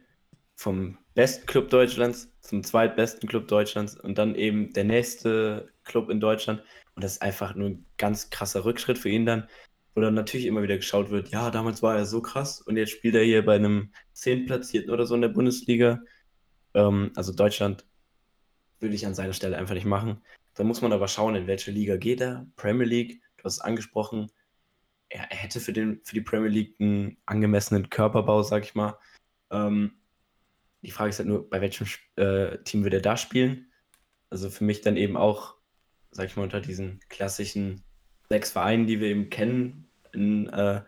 vom besten Club Deutschlands zum zweitbesten Club Deutschlands und dann eben der nächste Club in Deutschland. Und das ist einfach nur ein ganz krasser Rückschritt für ihn dann, wo dann natürlich immer wieder geschaut wird, ja, damals war er so krass und jetzt spielt er hier bei einem Zehntplatzierten oder so in der Bundesliga. Ähm, also Deutschland würde ich an seiner Stelle einfach nicht machen. Da muss man aber schauen, in welche Liga geht er. Premier League, du hast es angesprochen, er, er hätte für, den, für die Premier League einen angemessenen Körperbau, sag ich mal. Ähm, die Frage ist halt nur, bei welchem äh, Team würde er da spielen? Also für mich dann eben auch, sag ich mal, unter diesen klassischen sechs Vereinen, die wir eben kennen in, äh,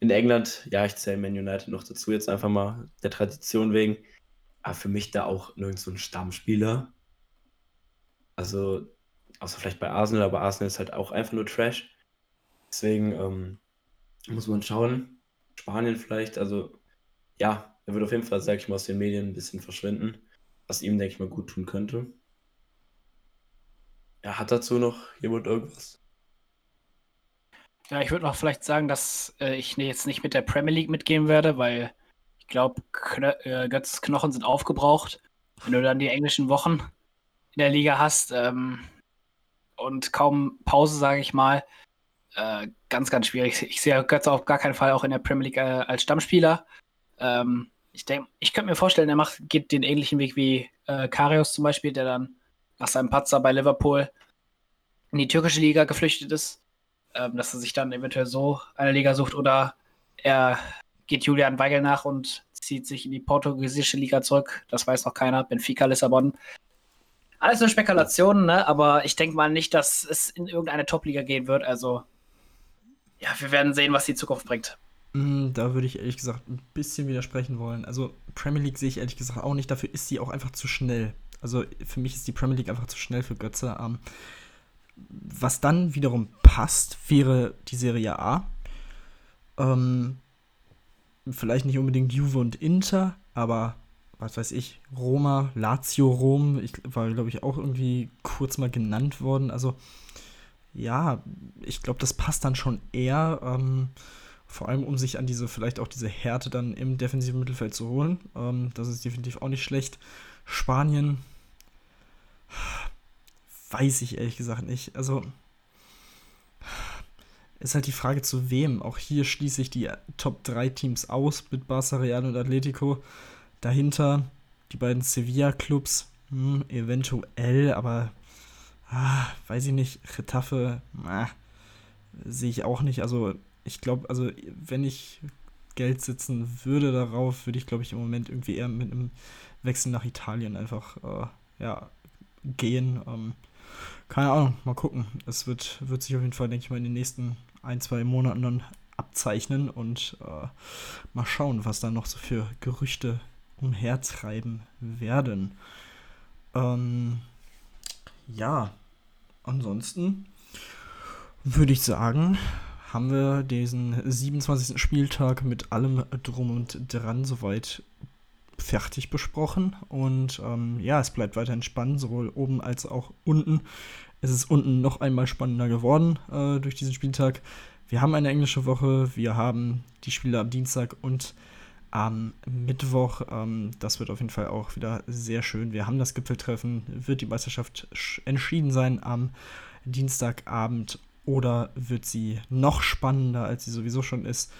in England. Ja, ich zähle Man United noch dazu, jetzt einfach mal der Tradition wegen. Aber für mich da auch nirgends so ein Stammspieler. Also, außer vielleicht bei Arsenal, aber Arsenal ist halt auch einfach nur Trash. Deswegen ähm, muss man schauen. Spanien vielleicht, also ja, er wird auf jeden Fall, sag ich mal, aus den Medien ein bisschen verschwinden, was ihm, denke ich mal, gut tun könnte. Ja, hat dazu noch jemand irgendwas? Ja, ich würde noch vielleicht sagen, dass äh, ich jetzt nicht mit der Premier League mitgehen werde, weil ich glaube, äh, Götzes Knochen sind aufgebraucht. Wenn du dann die englischen Wochen in der Liga hast ähm, und kaum Pause, sage ich mal. Äh, ganz, ganz schwierig. Ich sehe Götze auf gar keinen Fall auch in der Premier League äh, als Stammspieler. Ähm, ich denke, ich könnte mir vorstellen, er macht, geht den ähnlichen Weg wie äh, Karius zum Beispiel, der dann nach seinem Patzer bei Liverpool in die türkische Liga geflüchtet ist. Ähm, dass er sich dann eventuell so eine Liga sucht oder er geht Julian Weigel nach und zieht sich in die portugiesische Liga zurück. Das weiß noch keiner. Benfica Lissabon. Alles nur Spekulationen, ne? aber ich denke mal nicht, dass es in irgendeine Top-Liga gehen wird. Also, ja, wir werden sehen, was die Zukunft bringt. Mm, da würde ich ehrlich gesagt ein bisschen widersprechen wollen. Also, Premier League sehe ich ehrlich gesagt auch nicht. Dafür ist sie auch einfach zu schnell. Also, für mich ist die Premier League einfach zu schnell für Götze. Ähm, was dann wiederum passt, wäre die Serie A. Ähm, vielleicht nicht unbedingt Juve und Inter, aber was weiß ich, Roma, Lazio Rom, ich war, glaube ich, auch irgendwie kurz mal genannt worden. Also, ja, ich glaube, das passt dann schon eher. Ähm, vor allem, um sich an diese, vielleicht auch diese Härte dann im defensiven Mittelfeld zu holen. Ähm, das ist definitiv auch nicht schlecht. Spanien, weiß ich ehrlich gesagt nicht. Also, ist halt die Frage zu wem. Auch hier schließe ich die Top 3 Teams aus mit Barca, Real und Atletico. Dahinter die beiden Sevilla-Clubs, hm, eventuell, aber ah, weiß ich nicht, Retafe, ah, sehe ich auch nicht. Also ich glaube, also wenn ich Geld sitzen würde darauf, würde ich, glaube ich, im Moment irgendwie eher mit einem Wechsel nach Italien einfach äh, ja, gehen. Ähm, keine Ahnung, mal gucken. Es wird, wird sich auf jeden Fall, denke ich mal, in den nächsten ein, zwei Monaten dann abzeichnen und äh, mal schauen, was da noch so für Gerüchte umhertreiben werden. Ähm, ja, ansonsten würde ich sagen, haben wir diesen 27. Spieltag mit allem drum und dran soweit fertig besprochen. Und ähm, ja, es bleibt weiterhin spannend, sowohl oben als auch unten. Es ist unten noch einmal spannender geworden äh, durch diesen Spieltag. Wir haben eine englische Woche, wir haben die Spiele am Dienstag und am Mittwoch. Ähm, das wird auf jeden Fall auch wieder sehr schön. Wir haben das Gipfeltreffen, wird die Meisterschaft entschieden sein am Dienstagabend oder wird sie noch spannender, als sie sowieso schon ist?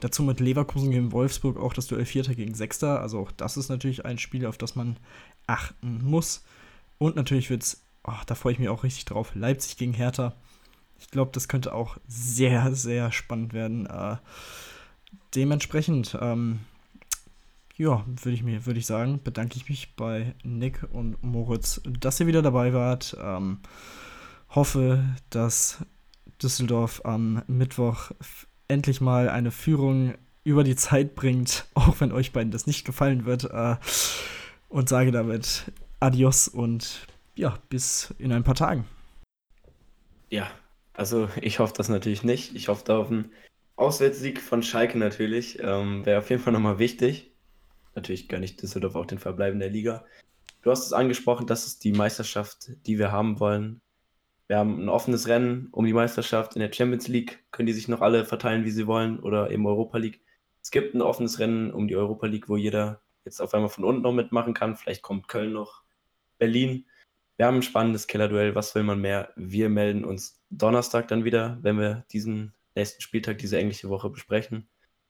Dazu mit Leverkusen gegen Wolfsburg auch das Duell Vierter gegen Sechster. Also auch das ist natürlich ein Spiel, auf das man achten muss. Und natürlich wird es, oh, da freue ich mich auch richtig drauf, Leipzig gegen Hertha. Ich glaube, das könnte auch sehr, sehr spannend werden. Äh, dementsprechend, ähm, ja, würde ich mir, ich sagen, bedanke ich mich bei Nick und Moritz, dass ihr wieder dabei wart. Ähm, hoffe, dass Düsseldorf am Mittwoch endlich mal eine Führung über die Zeit bringt, auch wenn euch beiden das nicht gefallen wird. Äh, und sage damit Adios und ja, bis in ein paar Tagen. Ja, also ich hoffe das natürlich nicht. Ich hoffe da auf einen Auswärtssieg von Schalke natürlich. Ähm, Wäre auf jeden Fall nochmal wichtig. Natürlich gönne ich Düsseldorf auch den Verbleib in der Liga. Du hast es angesprochen, das ist die Meisterschaft, die wir haben wollen. Wir haben ein offenes Rennen um die Meisterschaft in der Champions League. Können die sich noch alle verteilen, wie sie wollen, oder eben Europa League. Es gibt ein offenes Rennen um die Europa League, wo jeder jetzt auf einmal von unten noch mitmachen kann. Vielleicht kommt Köln noch, Berlin. Wir haben ein spannendes Kellerduell. Was will man mehr? Wir melden uns Donnerstag dann wieder, wenn wir diesen nächsten Spieltag, diese englische Woche besprechen.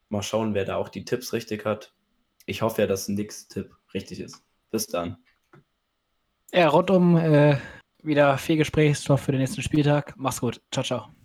Mal schauen, wer da auch die Tipps richtig hat. Ich hoffe ja, dass Nix Tipp richtig ist. Bis dann. Ja, rundum äh, wieder viel Gesprächsstoff für den nächsten Spieltag. Mach's gut. Ciao, ciao.